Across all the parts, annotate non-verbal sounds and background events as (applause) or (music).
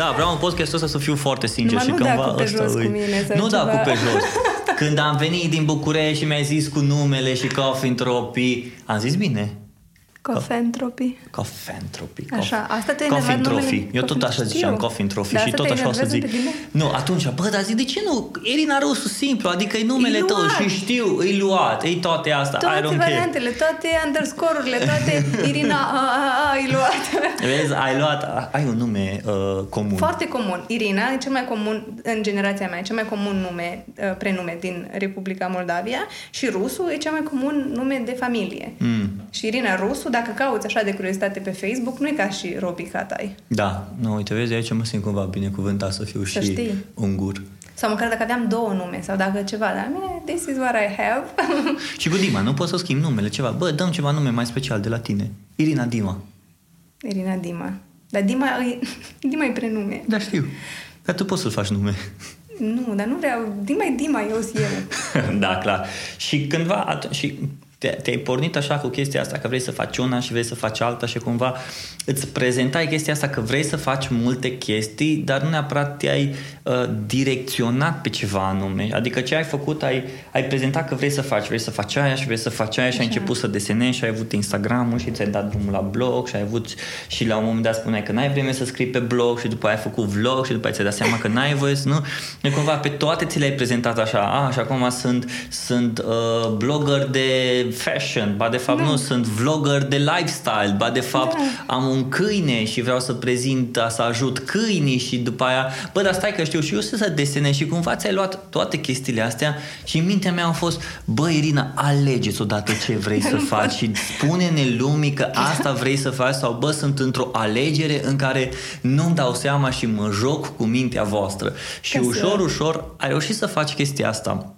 Da, vreau un podcastul ăsta să fiu foarte sincer Numai și nu cândva da cu pe ăsta jos îi- cu mine sau Nu da ceva. cu pe jos. (laughs) Când am venit din București și mi-ai zis cu numele și Coffee Trophy, am zis bine. Cofentropy. Coffentropy. Așa, asta te-a Coffin enervat Trophy. numele? Eu tot Coffin- așa știu. ziceam Coffin Trophy Dar și asta tot te așa o să enervează zic. pe tine? Nu, atunci, bă, dar zic, de ce nu? Irina Rusu, simplu, adică e numele E tău luat. și știu, e luat, e toate asta, I Toate don't care. variantele, toate underscore-urile, toate Irina, a, a, a, ai luat. Vezi, ai luat, ai un nume uh, comun. Foarte comun. Irina e cel mai comun, în generația mea, e cel mai comun nume, uh, prenume din Republica Moldavia și Rusu e cel mai comun nume de familie. Mm. Și Irina Rusu, dacă cauți așa de curiozitate pe Facebook, nu e ca și Robi Catai. Da, nu, uite, vezi, aici mă simt cumva binecuvântat să fiu Să și știi. ungur. Sau măcar dacă aveam două nume sau dacă ceva, dar mine, this is what I have. (laughs) Și cu Dima, nu poți să schimbi numele, ceva. Bă, dăm ceva nume mai special de la tine. Irina Dima. Irina Dima. Dar Dima e, (laughs) Dima e prenume. Da, știu. Dar tu poți să-l faci nume. Nu, dar nu vreau. Dima e Dima, eu sunt eu. (laughs) da, clar. Și cândva, at- și te, te-ai pornit așa cu chestia asta, că vrei să faci una și vrei să faci alta și cumva îți prezentai chestia asta că vrei să faci multe chestii, dar nu neapărat te-ai uh, direcționat pe ceva anume. Adică ce ai făcut, ai, ai prezentat că vrei să faci, vrei să faci aia și vrei să faci aia și ai început să desenezi și ai avut Instagram-ul și ți-ai dat drumul la blog și ai avut și la un moment dat spuneai că n-ai vreme să scrii pe blog și după aia ai făcut vlog și după aia ți-ai dat seama că n-ai voie să nu. E cumva pe toate ți le-ai prezentat așa, a, și acum sunt, sunt uh, blogger de fashion, ba de fapt Da. nu, sunt vlogger de lifestyle, ba de fapt Da. am un câine și vreau să prezint, să ajut câinii și după aia, bă, dar stai că știu și eu să, să desenez și cumva ți-ai luat toate chestiile astea și în mintea mea a fost, bă, Irina, alegeți odată ce vrei să (laughs) faci și spune-ne lumii că asta vrei să faci sau, bă, sunt într-o alegere în care nu-mi dau seama și mă joc cu mintea voastră. Și Ca să- ușor, ușor ai reușit să faci chestia asta.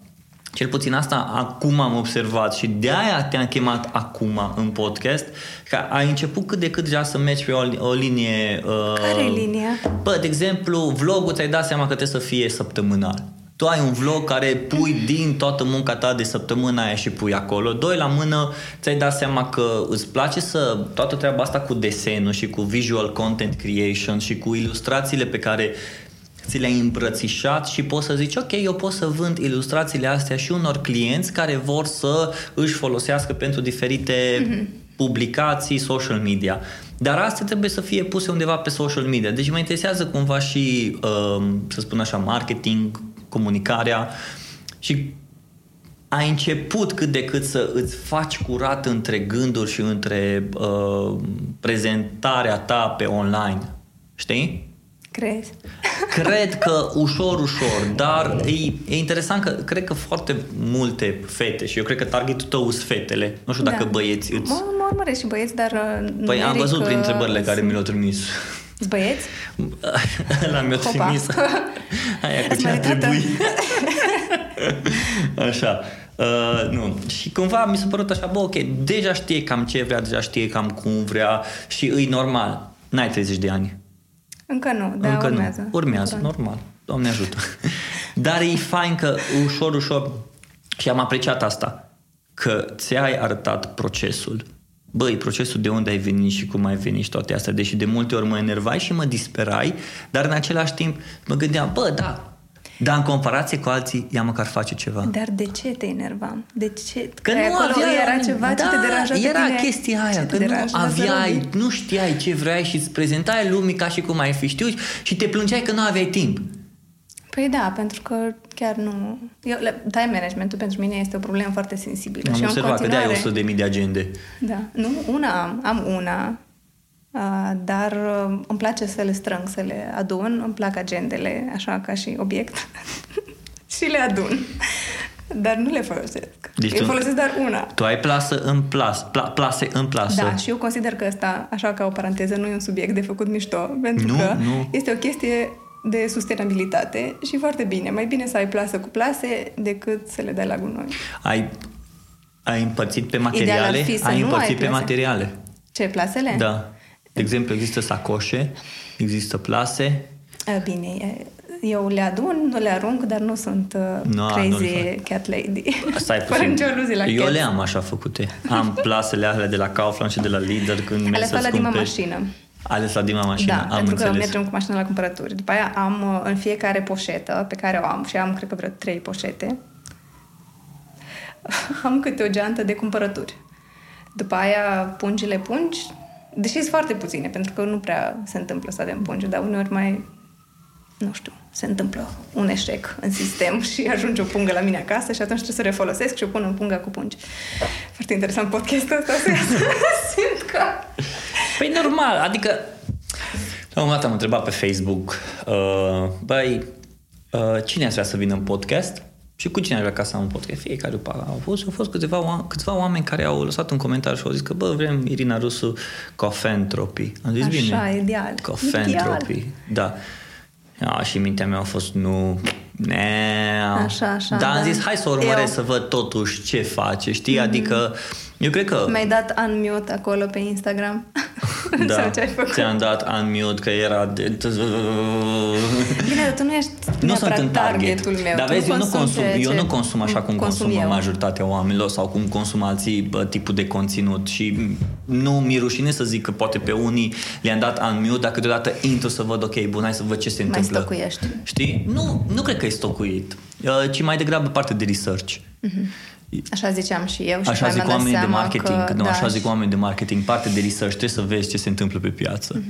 Cel puțin asta acum am observat și de aia te-am chemat acum în podcast, că ai început cât de cât deja să mergi pe o, o linie... Uh, Care e linia? Bă, de exemplu, vlogul ți-ai dat seama că trebuie să fie săptămânal. Tu ai un vlog care pui din toată munca ta de săptămâna aia și pui acolo. Doi, la mână, ți-ai dat seama că îți place să toată treaba asta cu desenul și cu visual content creation și cu ilustrațiile pe care ți le-ai îmbrățișat și poți să zici, ok, eu pot să vând ilustrațiile astea și unor clienți care vor să își folosească pentru diferite publicații, social media. Dar astea trebuie să fie puse undeva pe social media. Deci mă interesează cumva și, um, să spun așa, marketing, comunicarea și ai început cât de cât să îți faci curat între gânduri și între uh, prezentarea ta pe online. Știi? Crezi? Cred că ușor, ușor, dar e, e interesant că cred că foarte multe fete și eu cred că targetul tău sunt fetele. Nu știu dacă Da. băieți îți... Mă, mă urmăresc și băieți, dar uh, Păi am numeric, văzut prin uh, întrebările care mi le-au trimis. sunt Băieți? (laughs) Ăla mi-a Hopa. trimis. (laughs) Aia cu Ați ce ar mai uitat? trebui. (laughs) Așa. Uh, nu. Și cumva mi s-a părut așa, bă, ok, deja știe cam ce vrea, deja știe cam cum vrea și îi normal. N-ai 30 de ani. Încă nu, dar Încă urmează. nu. Urmează, Curând. normal. Doamne ajută. (laughs) Dar e fain că ușor, ușor și am apreciat asta, că ți-ai arătat procesul. Băi, procesul de unde ai venit și cum ai venit și toate astea, deși de multe ori mă enervai și mă disperai, dar în același timp mă gândeam, bă, da, dar în comparație cu alții, ea măcar face ceva. Dar de ce te enervam? De ce? Că Ai nu acolo aveai, era ceva ce da, te deranja pe era tine? chestia Ce aia, te că nu deranjează, aveai, Robi? nu știai ce vrei și îți prezentai lumii ca și cum ai fi știut și te plângeai că nu aveai timp. Păi da, pentru că chiar nu... Eu, le- time managementul pentru mine este o problemă foarte sensibilă. Am și eu în observat că de ai continuare... 100 de mii de agende. Da. Nu, una am. Am una. Uh, dar uh, îmi place să le strâng, să le adun. Îmi plac agendele, așa ca și obiect. (laughs) și le adun. Dar nu le folosesc. Deci eu tu- folosesc doar una. Tu ai plasă în plas, pla, plase în plasă. Da, și eu consider că ăsta, așa ca o paranteză, nu e un subiect de făcut mișto, pentru Nu, că nu. este o chestie de sustenabilitate și foarte bine. Mai bine să ai plasă cu plase decât să le dai la gunoi. Ai, ai împărțit pe Ideal materiale? ar fi să ai nu împărțit ai pe plase. materiale. Ce, plasele? Da. De exemplu, există sacoșe, există plase. A, Bine, e- eu le adun, nu le arunc, dar nu sunt uh, Nu, crazy nu le cat lady. Stai (laughs) Fără puțin. nicio aluzie la Eu cats. le am așa făcute. Am plasele alea de la Kaufland și de la Lidl când mergi Alea stau să-ți la Dima cumperi. mașină. Ales la Dima mașină, Da, am pentru că înțeles. mergem cu mașina la cumpărături. După aia am uh, în fiecare poșetă pe care o am, și am cred că vreo trei poșete, (laughs) am câte o geantă de cumpărături. După aia pungile pungi, deși sunt foarte puține, pentru că nu prea se întâmplă să avem pungi, dar uneori mai, nu știu, se întâmplă un eșec în sistem (laughs) și ajunge o pungă la mine acasă și atunci trebuie să refolosesc și o pun în punga cu pungi. Foarte interesant podcastul ăsta, să (laughs) simt că... Păi normal, adică la un moment dat am întrebat pe Facebook uh, băi, uh, cine ați vrea să vină în podcast? Și cu cine ar vrea ca să am un podcast? Fiecare după au fost, au fost câteva, oa- câțiva oameni care au lăsat un comentariu și au zis că bă, vrem Irina Rusu Cofentropy. Am zis Așa, bine. ideal. Cofentropy, da. A, și mintea mea a fost nu... Ne, Așa, așa, Dar am da. zis, hai să urmăresc Eu- să văd totuși ce face, știi? Adică, eu cred că... Mi-ai dat unmute acolo pe Instagram? (laughs) Da, Sau ce ai făcut? ți-am dat unmute că era de... Bine, dar tu nu ești Nu sunt neapărat în target. targetul meu. Dar Tu vezi, eu nu, consumi consum, ceea eu ce nu consum așa cum consumă eu. majoritatea oamenilor sau cum consumă alții bă, tipul de conținut și nu mi rușine să zic că poate pe unii le-am dat unmute, dar câteodată intru să văd, ok, bun, hai să văd ce se Mai întâmplă. stocuiești. Știi? Nu, nu cred că e stocuit, uh, ci mai degrabă parte de research. Așa ziceam și eu. Și Așa după zic aia mi-am dat oamenii de seama marketing. Că, nu, da, așa zic și- oamenii de marketing. Parte de research, trebuie să vezi ce se întâmplă pe piață.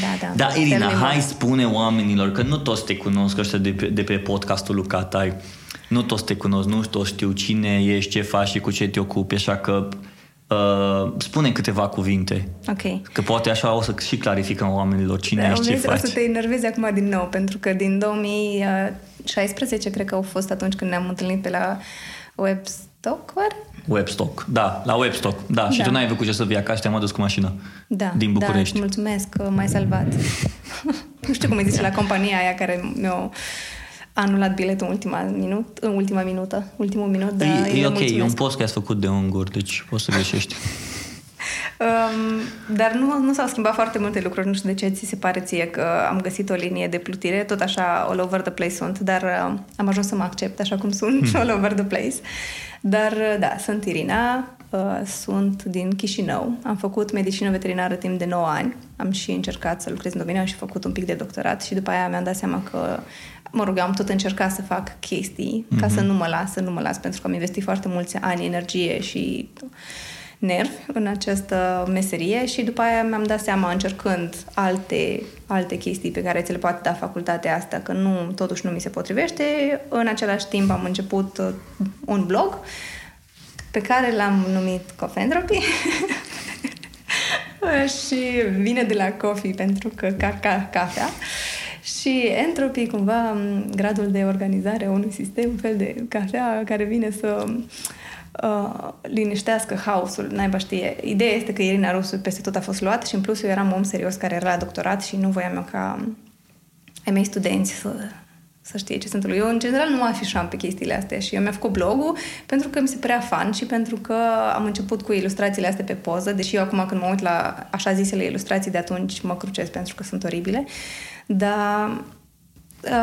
Da, da. Da, Irina, Tell me hai more. spune oamenilor că nu toți te cunosc ăștia de pe, de pe podcastul lui Catai. Nu toți te cunosc, nu toți știu cine ești, ce faci și cu ce te ocupi, așa că uh, spune câteva cuvinte. Ok. Că poate așa o să și clarificăm oamenilor cine Da, ești, ce vezi, o faci. să te enervezi acum din nou, pentru că din 2016, cred că au fost atunci când ne-am întâlnit pe la Webstock, oare? Webstock, da, la Webstock, da. Și Da. tu n-ai avut cu ce să vii acasă, te-am adus cu mașina. Da, Din București. Da, mulțumesc că m-ai salvat. (laughs) nu știu cum îi zice la compania aia care mi-a anulat biletul în ultima, minut, în ultima minută, ultimul minut, dar e, îi e ok, e un mulțumesc. podcast făcut de unguri, deci poți să greșești. (laughs) Um, dar nu, nu s-au schimbat foarte multe lucruri. Nu știu de ce ți se pare ție că am găsit o linie de plutire. Tot așa all over the place sunt, dar uh, am ajuns să mă accept așa cum sunt Hmm. all over the place. Dar uh, da, sunt Irina, uh, sunt din Chișinău. Am făcut medicină veterinară timp de 9 ani. Am și încercat să lucrez în domeniu, am și făcut un pic de doctorat și după aia mi-am dat seama că mă rog, am tot încercat să fac chestii ca Mhm. să nu mă las, să nu mă las, pentru că am investit foarte mulți ani, energie și nervi în această meserie și după aia mi-am dat seama încercând alte, alte chestii pe care ți le poate da facultatea asta, că nu, totuși nu mi se potrivește. În același timp am început uh, un blog pe care l-am numit Cofentropy (laughs) și vine de la coffee pentru că ca, ca cafea și entropy cumva m, gradul de organizare a unui sistem, un fel de cafea care vine să uh, liniștească haosul, naiba știe. Ideea este că Irina Rusu peste tot a fost luat și în plus eu eram om serios care era la doctorat și nu voiam eu ca ai mei studenți să, să știe ce se întâmplă. Eu, în general, nu mă afișam pe chestiile astea și eu mi-am făcut blogul pentru că mi se părea fan și pentru că am început cu ilustrațiile astea pe poză, deși eu acum când mă uit la așa zisele ilustrații de atunci mă crucesc pentru că sunt oribile, dar uh,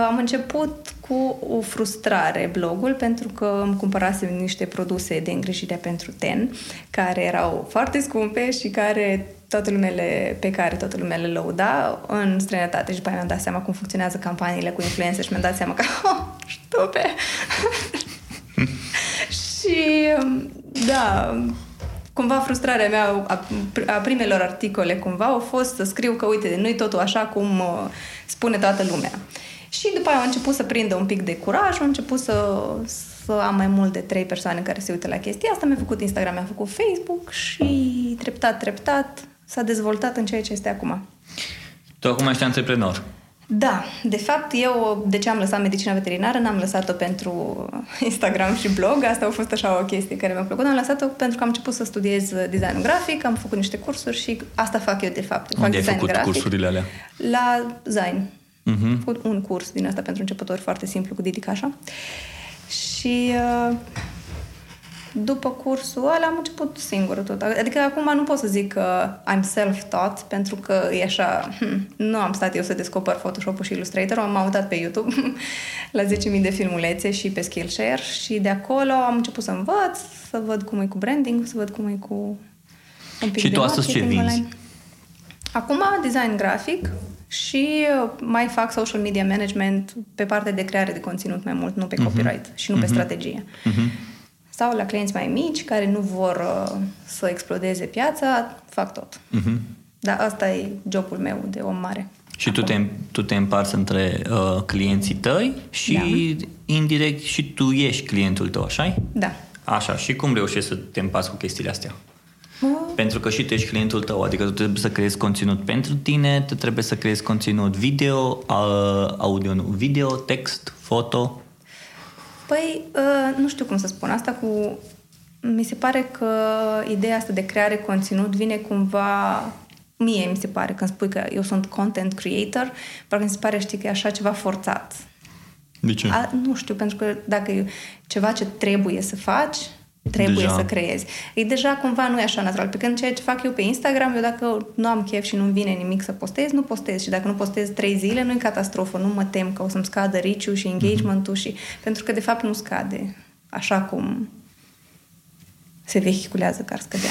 am început cu o frustrare blogul pentru că îmi cumpărasem niște produse de îngrijire pentru ten care erau foarte scumpe și care toată lumea le, pe care toată lumea le lăuda în străinătate și după aia mi-am dat seama cum funcționează campaniile cu influență și mi-am dat seama că (laughs) oh, ștupe! (laughs) și da, cumva frustrarea mea a, a primelor articole cumva au fost să scriu că uite, nu-i totul așa cum uh, spune toată lumea. Și după aia am început să prindă un pic de curaj, am început să, să am mai mult de trei persoane care se uită la chestia asta, mi-a făcut Instagram, mi-a făcut Facebook și treptat, treptat s-a dezvoltat în ceea ce este acum. Tu acum ești antreprenor. Da, de fapt, eu, de ce am lăsat medicina veterinară, n-am lăsat-o pentru Instagram și blog, asta a fost așa o chestie care mi-a plăcut, am lăsat-o pentru că am început să studiez design grafic, am făcut niște cursuri și asta fac eu, de fapt. Fac Unde ai design făcut grafic cursurile alea? La Zain. Mhm. Am făcut un curs din asta pentru începători foarte simplu cu Didicașa. Și uh, după cursul ăla am început singură tot. Adică acum nu pot să zic că I'm self-taught, pentru că e așa, hm, nu am stat eu să descoper Photoshop-ul și Illustrator, am uitat pe YouTube (laughs) la 10.000 de filmulețe și pe Skillshare și de acolo am început să învăț, să văd cum e cu branding, să văd cum e cu un pic Și de tu astăzi ce marketing vinzi? online. Acum design grafic și uh, mai fac social media management pe partea de creare de conținut mai mult, nu pe copyright uh-huh. și nu uh-huh. pe strategie. Uh-huh. Sau la clienți mai mici care nu vor uh, să explodeze piața, fac tot. Uh-huh. Dar asta e jobul meu de om mare. Și tu te, tu te împarți între uh, clienții tăi și da. indirect și tu ești clientul tău, așa Da. Așa, și cum reușești să te împarți cu chestiile astea? Uh. Pentru că și tu ești clientul tău, adică tu trebuie să creezi conținut pentru tine, tu trebuie să creezi conținut video, uh, audio, nu, video, text, foto. Păi, uh, nu știu cum să spun asta cu... Mi se pare că ideea asta de creare conținut vine cumva mie mi se pare, când spui că eu sunt content creator, parcă mi se pare, știi, că e așa ceva forțat. De ce? A, nu știu, pentru că dacă e ceva ce trebuie să faci, trebuie deja. să creezi. E deja cumva nu e așa natural. Pe când ceea ce fac eu pe Instagram, eu dacă nu am chef și nu-mi vine nimic să postez, nu postez. Și dacă nu postez trei zile, nu e catastrofă. Nu mă tem că o să-mi scadă riciu și engagement-ul și... Pentru că, de fapt, nu scade așa cum se vehiculează că ar scădea.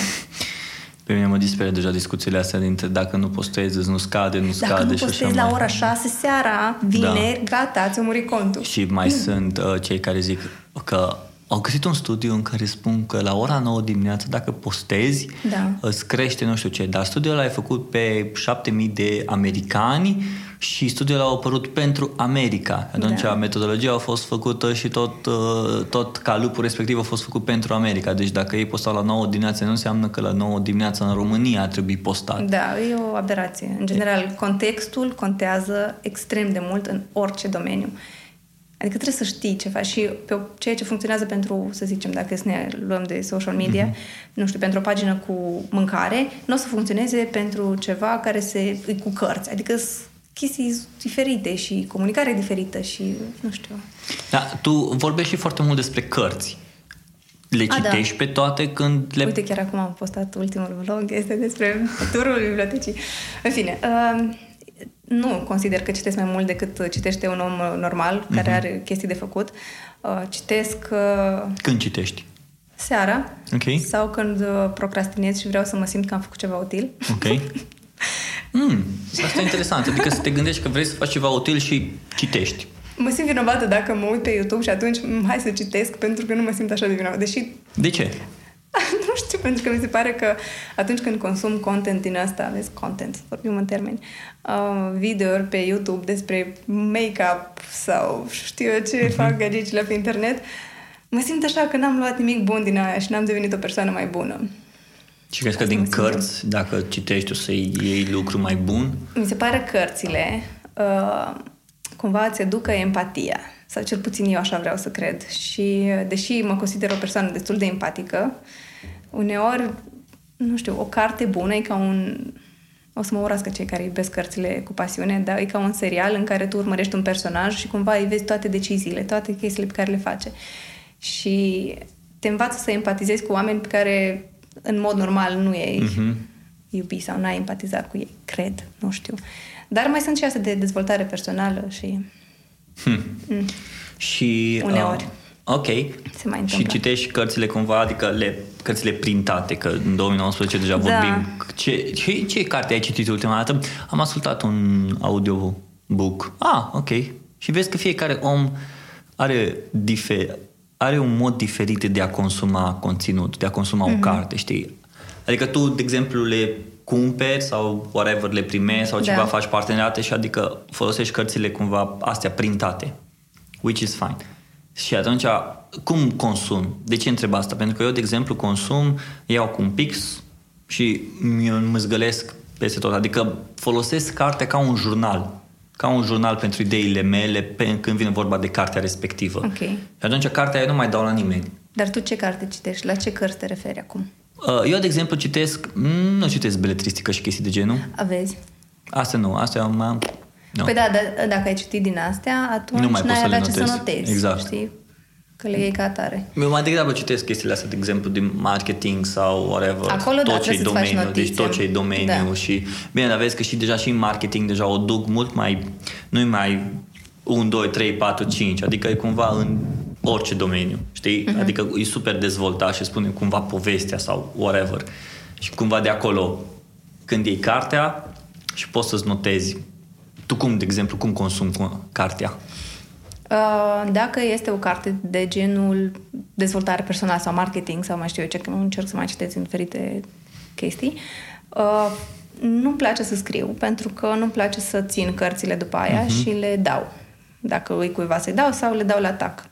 Pe mine mă disperă deja discuțiile astea dintre dacă nu postezi, nu scade, nu scade dacă nu și postezi așa la ora 6 seara, vineri, da. gata, ți-a murit contul. Și mai mm. sunt uh, cei care zic că au găsit un studiu în care spun că la ora 9 dimineața, dacă postezi, da. îți crește nu știu ce. Dar studiul ăla e făcut pe 7000 de americani și studiul ăla a apărut pentru America. Atunci da. metodologia a fost făcută și tot, uh, tot calupul respectiv a fost făcut pentru America. Deci dacă ei postau la 9 dimineața, nu înseamnă că la 9 dimineața în România ar trebui postat. Da, e o aberație. În general, contextul contează extrem de mult în orice domeniu. Adică trebuie să știi ce faci și pe ceea ce funcționează pentru, să zicem, dacă să ne luăm de social media, mm-hmm. nu știu, pentru o pagină cu mâncare, nu o să funcționeze pentru ceva care se cu cărți. Adică chestii diferite și comunicare diferită și nu știu. Da, tu vorbești și foarte mult despre cărți. Le A, citești da. pe toate când le... Uite, chiar acum am postat ultimul vlog, este despre turul bibliotecii. În fine, uh, nu consider că citesc mai mult decât citește un om normal care uh-huh. are chestii de făcut. Uh, citesc... Uh, când citești? Seara. Okay. Sau când uh, procrastinez și vreau să mă simt că am făcut ceva util. Ok. (laughs) Mm, asta e interesant. Adică să te gândești că vrei să faci ceva util și citești. Mă simt vinovată dacă mă uit pe YouTube și atunci mm, hai să citesc pentru că nu mă simt așa de vinovată. Deși... De ce? (laughs) nu știu, pentru că mi se pare că atunci când consum content din asta, vezi, content, vorbim în termeni, uh, video pe YouTube despre make-up sau știu eu ce uh-huh. fac gadgetile pe internet, mă simt așa că n-am luat nimic bun din aia și n-am devenit o persoană mai bună. Și crezi că din cărți, dacă citești, o să iei lucru mai bun? Mi se pare că cărțile uh, cumva îți educă empatia. Sau cel puțin eu așa vreau să cred. Și deși mă consider o persoană destul de empatică, uneori, nu știu, o carte bună e ca un... O să mă urască cei care iubesc cărțile cu pasiune, dar e ca un serial în care tu urmărești un personaj și cumva îi vezi toate deciziile, toate chestiile pe care le face. Și te învață să empatizezi cu oameni pe care în mod normal nu ei uh-huh. iubi sau n-ai empatizat cu ei, cred, nu știu. Dar mai sunt și astea de dezvoltare personală și... Hmm. Mm. Și... Uneori. Uh, ok. Se mai și citești cărțile cumva, adică le, cărțile printate, că în 2019 deja da. vorbim. Ce, ce, ce carte ai citit ultima dată? Am ascultat un audiobook. Ah, ok. Și vezi că fiecare om are difer, are un mod diferit de a consuma conținut, de a consuma mm-hmm. o mhm. carte, știi? Adică tu, de exemplu, le cumperi sau whatever, le primești sau ceva, da. faci parteneriate și adică folosești cărțile cumva astea printate. Which is fine. Și atunci, cum consum? De ce întreb asta? Pentru că eu, de exemplu, consum, iau cu un pix și mă zgălesc peste tot. Adică folosesc cartea ca un jurnal ca un jurnal pentru ideile mele pe, când vine vorba de cartea respectivă. Ok. Și atunci cartea eu nu mai dau la nimeni. Dar tu ce carte citești? La ce cărți te referi acum? Uh, eu, de exemplu, citesc, mm, nu citesc beletristică și chestii de genul. Aveți? Asta nu, asta am... No. Păi da, da, dacă ai citit din astea, atunci nu mai n-ai avea ce să notezi. Exact. Știi? Că le iei ca atare. Eu mai degrabă citesc chestiile astea, de exemplu, din marketing sau whatever. Acolo, tot da, ce domeniu, deci tot ce e domeniu da. și bine, dar vezi că și deja și în marketing deja o duc mult mai, nu mai 1, 2, 3, 4, 5, adică e cumva în orice domeniu, știi? Uh-huh. Adică e super dezvoltat și spune cumva povestea sau whatever. Și cumva de acolo, când iei cartea, și poți să-ți notezi. Tu cum, de exemplu, cum consumi cartea? Uh, dacă este o carte de genul dezvoltare personală sau marketing sau mai știu eu ce, că încerc să mai citesc în diferite chestii, uh, nu-mi place să scriu pentru că nu-mi place să țin cărțile după aia uh-huh. și le dau. Dacă îi cuiva să-i dau sau le dau la TAC.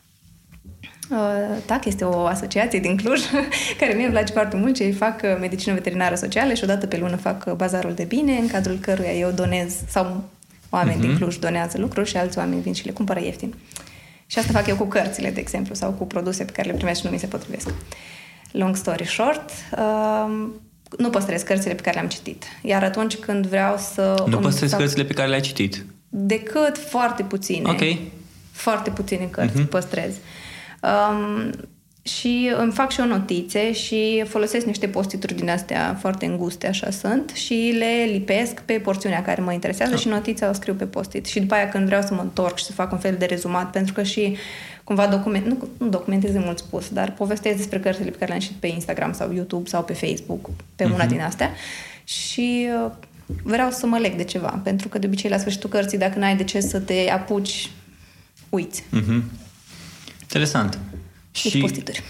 Uh, TAC este o asociație din Cluj (laughs) care mie îmi place foarte mult, cei fac medicină veterinară socială și odată pe lună fac bazarul de bine, în cadrul căruia eu donez sau Oameni uh-huh. din mhm. Cluj donează lucruri și alți oameni vin și le cumpără ieftin. Și asta fac eu cu cărțile, de exemplu, sau cu produse pe care le primesc și nu mi se potrivesc. Long story short, uh, nu păstrez cărțile pe care le-am citit. Iar atunci când vreau să... Nu păstrez fac... cărțile pe care le-ai citit? Decât foarte puține. Ok. Foarte puține cărți uh-huh. păstrez. Um, și îmi fac și o notițe și folosesc niște postituri din astea foarte înguste, așa sunt, și le lipesc pe porțiunea care mă interesează și notița o scriu pe postit. Și după aia când vreau să mă întorc și să fac un fel de rezumat, pentru că și cumva document, nu, nu documentez mult spus, dar povestesc despre cărțile pe care le-am citit pe Instagram sau YouTube sau pe Facebook, pe una uh-huh. din astea. Și uh, vreau să mă leg de ceva, pentru că de obicei la sfârșitul cărții, dacă n-ai de ce să te apuci, uiți. Uh-huh. Interesant. Deci și postituri.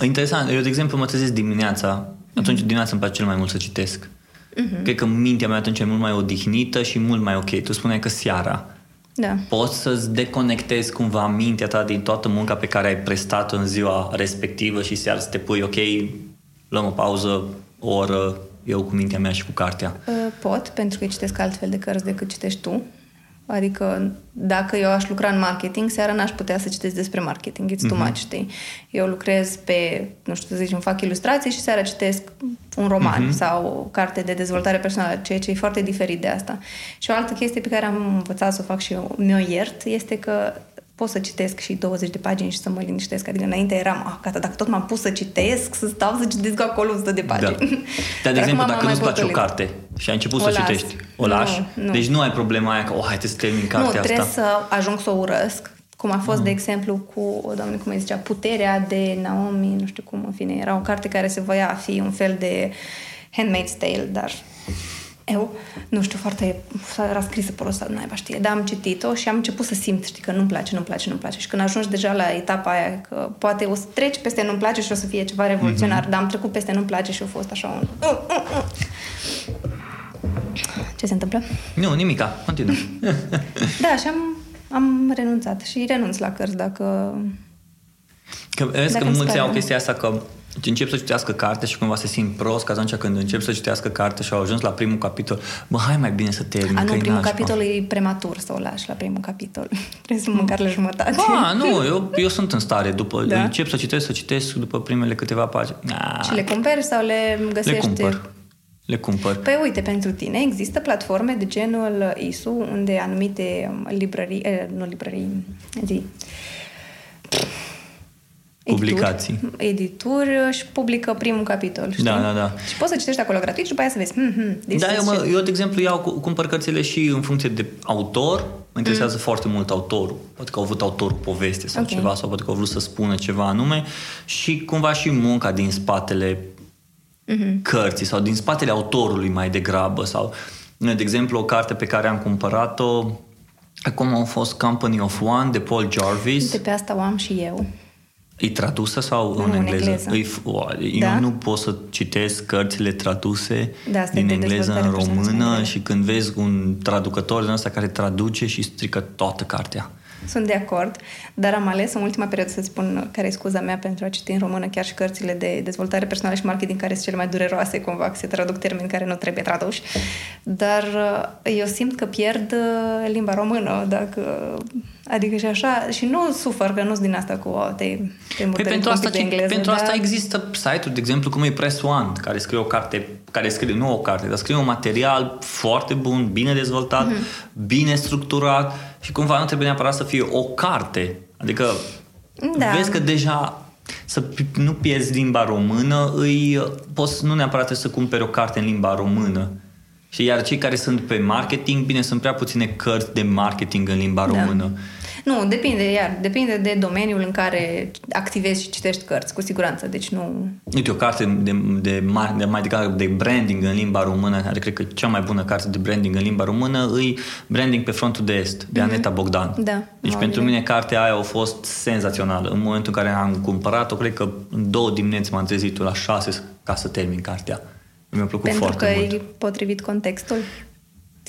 Interesant. Eu, de exemplu, mă trezesc dimineața. Atunci dimineața îmi place cel mai mult să citesc. Uh-huh. Cred că mintea mea atunci e mult mai odihnită și mult mai ok. Tu spuneai că seara da. poți să-ți deconectezi cumva mintea ta din toată munca pe care ai prestat-o în ziua respectivă și seara să te pui, ok, luăm o pauză, o oră, eu cu mintea mea și cu cartea. Uh, pot, pentru că citesc altfel de cărți decât citești tu. Adică dacă eu aș lucra în marketing, seara n-aș putea să citesc despre marketing. It's too uh-huh. much, știi? Eu lucrez pe, nu știu să zicem, fac ilustrații și seara citesc un roman uh-huh. sau o carte de dezvoltare personală, ceea ce e foarte diferit de asta. Și o altă chestie pe care am învățat să o fac și eu, mi-o iert, este că pot să citesc și 20 de pagini și să mă liniștesc. Adică înainte eram, ah, gata, dacă tot m-am pus să citesc, să stau să citesc acolo 100 de pagini. Da. (laughs) Dar, de exemplu, dacă nu-ți place o carte și ai început o să las. citești, o lași? Nu, nu. Deci nu ai problema aia că, oh, hai să termin cartea nu, asta. Nu, trebuie să ajung să o urăsc. Cum a fost, mm. de exemplu, cu, doamne, cum îi zicea, Puterea de Naomi, nu știu cum, în fine, era o carte care se voia a fi un fel de Handmaid's Tale, dar eu, nu știu, foarte, era scrisă pe ăsta, naiba știe, dar am citit-o și am început să simt, știi, că nu-mi place, nu-mi place, nu-mi place. Și când ajungi deja la etapa aia, că poate o să treci peste nu-mi place și o să fie ceva revoluționar, mm-hmm. dar am trecut peste nu-mi place și a fost așa un... Ce se întâmplă? Nu, nimica, continuă. (laughs) da, și am, am renunțat și renunț la cărți dacă... Că vezi că mulți au chestia asta că deci încep să citească carte și cumva se simt prost că atunci când încep să citească carte și au ajuns la primul capitol, bă, hai mai bine să termin. A, nu, primul capitol e prematur să o lași la primul capitol. (laughs) Trebuie să măcar la jumătate. Ba, nu, eu, eu sunt în stare. După, da? Încep să citesc, să citesc după primele câteva pagini. Ah. Și le cumperi sau le găsești? Le cumpăr. Le cumpăr. Păi uite, pentru tine există platforme de genul ISU unde anumite librării, eh, nu librării, zi, Publicații. Edituri și publică primul capitol, știi? Da, da, da. Și poți să citești acolo gratuit și după aia să vezi. Hmm, hmm, da, eu, mă, eu, de exemplu, iau, cumpăr cărțile și în funcție de autor. Mă interesează mm. foarte mult autorul. Poate că au avut autorul poveste sau okay. ceva, sau poate că au vrut să spună ceva anume. Și cumva și munca din spatele mm-hmm. cărții sau din spatele autorului mai degrabă. Sau, de exemplu, o carte pe care am cumpărat-o Acum a fost Company of One de Paul Jarvis. De pe asta o am și eu. E tradusă sau nu, în engleză? engleză. E, eu da? nu pot să citesc cărțile traduse da, din engleză în română și când vezi un traducător din ăsta care traduce și strică toată cartea. Sunt de acord, dar am ales în ultima perioadă să spun care e scuza mea pentru a citi în română chiar și cărțile de dezvoltare personală și marketing care sunt cele mai dureroase, cumva, că se traduc termeni care nu trebuie traduși. Dar uh, eu simt că pierd uh, limba română dacă Adică și așa, și nu sufăr că nu sunt din asta cu o, te, te păi pentru asta, de engleză, pentru dar... asta există site-uri, de exemplu, cum e Press One, care scrie o carte, care scrie, nu o carte, dar scrie un material foarte bun, bine dezvoltat, mm-hmm. bine structurat și cumva nu trebuie neapărat să fie o carte. Adică da. vezi că deja să nu pierzi limba română, îi poți nu neapărat să cumperi o carte în limba română. Și iar cei care sunt pe marketing, bine, sunt prea puține cărți de marketing în limba da. Română. Nu, depinde, iar, depinde de domeniul în care activezi și citești cărți, cu siguranță, deci nu... Uite, o carte de, de, mar, de mai degrabă de branding în limba română, care cred că cea mai bună carte de branding în limba română, îi Branding pe frontul de est, de Aneta Bogdan. Da. Deci pentru mine cartea aia a fost senzațională. În momentul în care am cumpărat-o, cred că în două dimineți m-am trezit la șase ca să termin cartea. Mi-a plăcut Pentru foarte că mult. e potrivit contextul?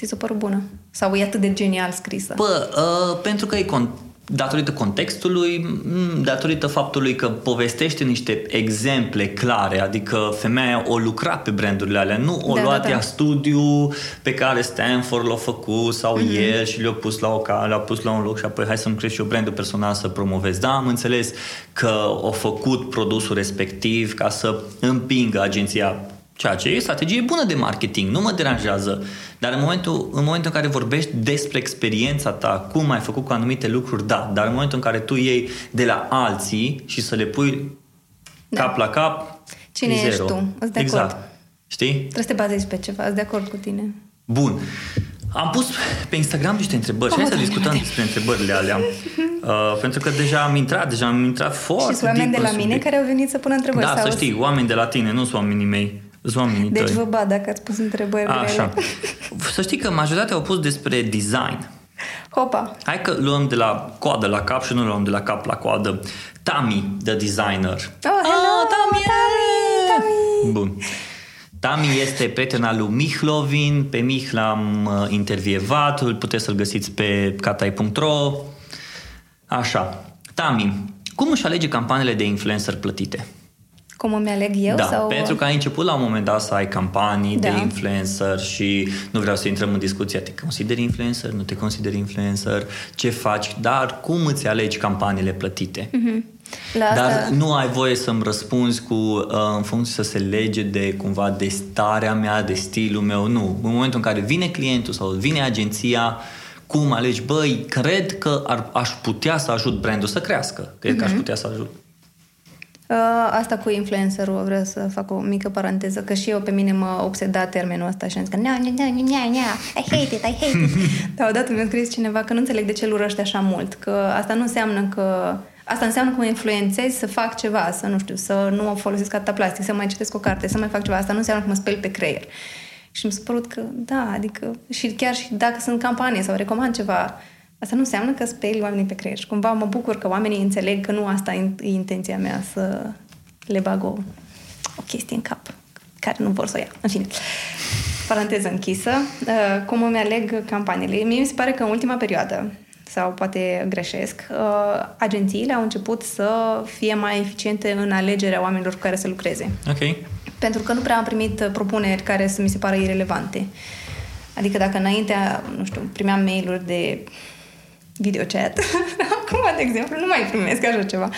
Ți s-a părut bună? Sau e atât de genial scrisă? Bă, uh, pentru că e con- datorită contextului, m, datorită faptului că povestește niște exemple clare, adică femeia o lucra pe brandurile alea, nu o Da, luat da, ea da. studiu pe care Stanford l-a făcut sau Mhm. mm-hmm. el și le-a pus la o ca, le-a pus la un loc și apoi hai să-mi creez și eu brandul personal să promovez. Da, am înțeles că au făcut produsul respectiv ca să împingă agenția Ceea ce e strategie bună de marketing, nu mă deranjează. Dar în momentul, în momentul în care vorbești despre experiența ta, cum ai făcut cu anumite lucruri, da. Dar în momentul în care tu iei de la alții și să le pui Da. cap la cap, Cine e ești zero. tu? Îți de Exact. acord. Știi? Trebuie să te bazezi pe ceva, sunt de acord cu tine. Bun. Am pus pe Instagram niște întrebări și hai Oh, să Doamne, discutăm Doamne. (laughs) despre întrebările alea. Uh, pentru că deja am intrat, deja am intrat foarte și sunt oameni deep de în la mine subiect. care au venit să pună întrebări. Da, sau să știi, oameni de la tine, nu sunt oamenii mei, sunt oamenii Deci tăi. vă bat dacă ați pus întrebări Așa. grele. Să știi că majoritatea au pus despre design. Hopa! Hai că luăm de la coadă la cap și nu luăm de la cap la coadă. Tami, the designer. Oh, hello, Tami! Tami! Bun. Tami este prietena lui Mihlovin. Pe Mih l-am uh, intervievat. Îl puteți să-l găsiți pe catai.ro. Așa. Tami, cum își alege campaniile de influencer plătite? Cum îmi aleg eu? da, sau... pentru că ai început la un moment dat să ai campanii Da. de influencer și nu vreau să intrăm în discuția te consideri influencer, nu te consideri influencer, ce faci, dar cum îți alegi campaniile plătite? La asta... Dar nu ai voie să-mi răspunzi cu uh, în funcție să se lege de cumva de starea mea, de stilul meu, nu. În momentul în care vine clientul sau vine agenția, cum alegi, băi, cred că ar, aș putea să ajut brandul să crească. Cred că aș putea să ajut. Uh, Asta cu influencerul, vreau să fac o mică paranteză, că și eu pe mine mă obseda termenul ăsta și am zis că no, no, no, no, no, no, I hate it, I hate it. (laughs) Dar odată mi-a scris cineva că nu înțeleg de ce îl urăște așa mult, că asta nu înseamnă că Asta înseamnă că mă influențez să fac ceva, să nu știu, să nu mă folosesc atâta plastic, să mai citesc o carte, să mai fac ceva. Asta nu înseamnă că mă speli pe creier. Și mi s-a părut că, da, adică, și chiar și dacă sunt campanie sau recomand ceva, asta nu înseamnă că speli oamenii pe creier. Și cumva mă bucur că oamenii înțeleg că nu asta e e intenția mea, să le bag o, o chestie în cap care nu vor să o ia. În fine. Paranteză închisă. Uh, cum îmi aleg campaniile? Mie mi se pare că în ultima perioadă, sau poate greșesc, uh, agențiile au început să fie mai eficiente în alegerea oamenilor cu care să lucreze. Ok. Pentru că nu prea am primit uh, propuneri care să mi se pară irelevante. Adică dacă înainte, nu știu, primeam mail-uri de videochat, (laughs) acum, de exemplu, nu mai primesc așa ceva.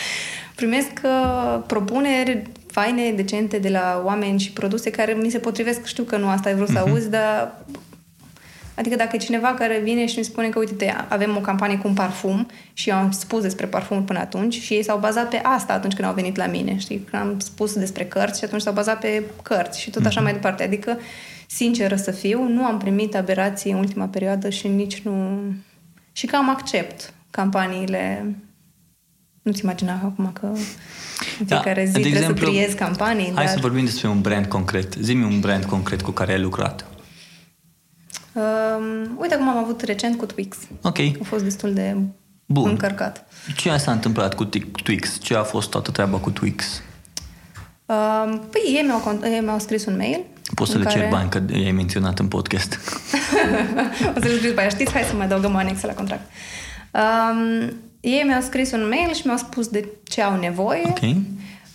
Primesc uh, propuneri faine, decente de la oameni și produse care mi se potrivesc. Știu că nu asta ai vrut să auzi, dar Adică dacă e cineva care vine și mi spune că, uite, avem o campanie cu un parfum și eu am spus despre parfum până atunci și ei s-au bazat pe asta atunci când au venit la mine, știi? Când am spus despre cărți și atunci s-au bazat pe cărți și tot așa mai departe. Adică, sinceră să fiu, nu am primit aberații în ultima perioadă și nici nu... Și că am accept campaniile... Nu-ți imagina acum că în fiecare zi de trebuie exemplu, să triezi campanii, Hai dar... să vorbim despre un brand concret. Zi-mi un brand concret cu care ai lucrat. Um, uite cum am avut recent cu Twix. Ok. A fost destul de Bun. încărcat. Ce s-a întâmplat cu Ti- Twix? Ce a fost toată treaba cu Twix? Um, păi ei mi-au, cont- ei mi-au scris un mail. Poți să în le cer care- bani, că i-ai menționat în podcast. (laughs) o să le scris după aia, știți, hai să mai adăugăm o anexă la contract. Um, ei mi-au scris un mail și mi-au spus de ce au nevoie. Ok.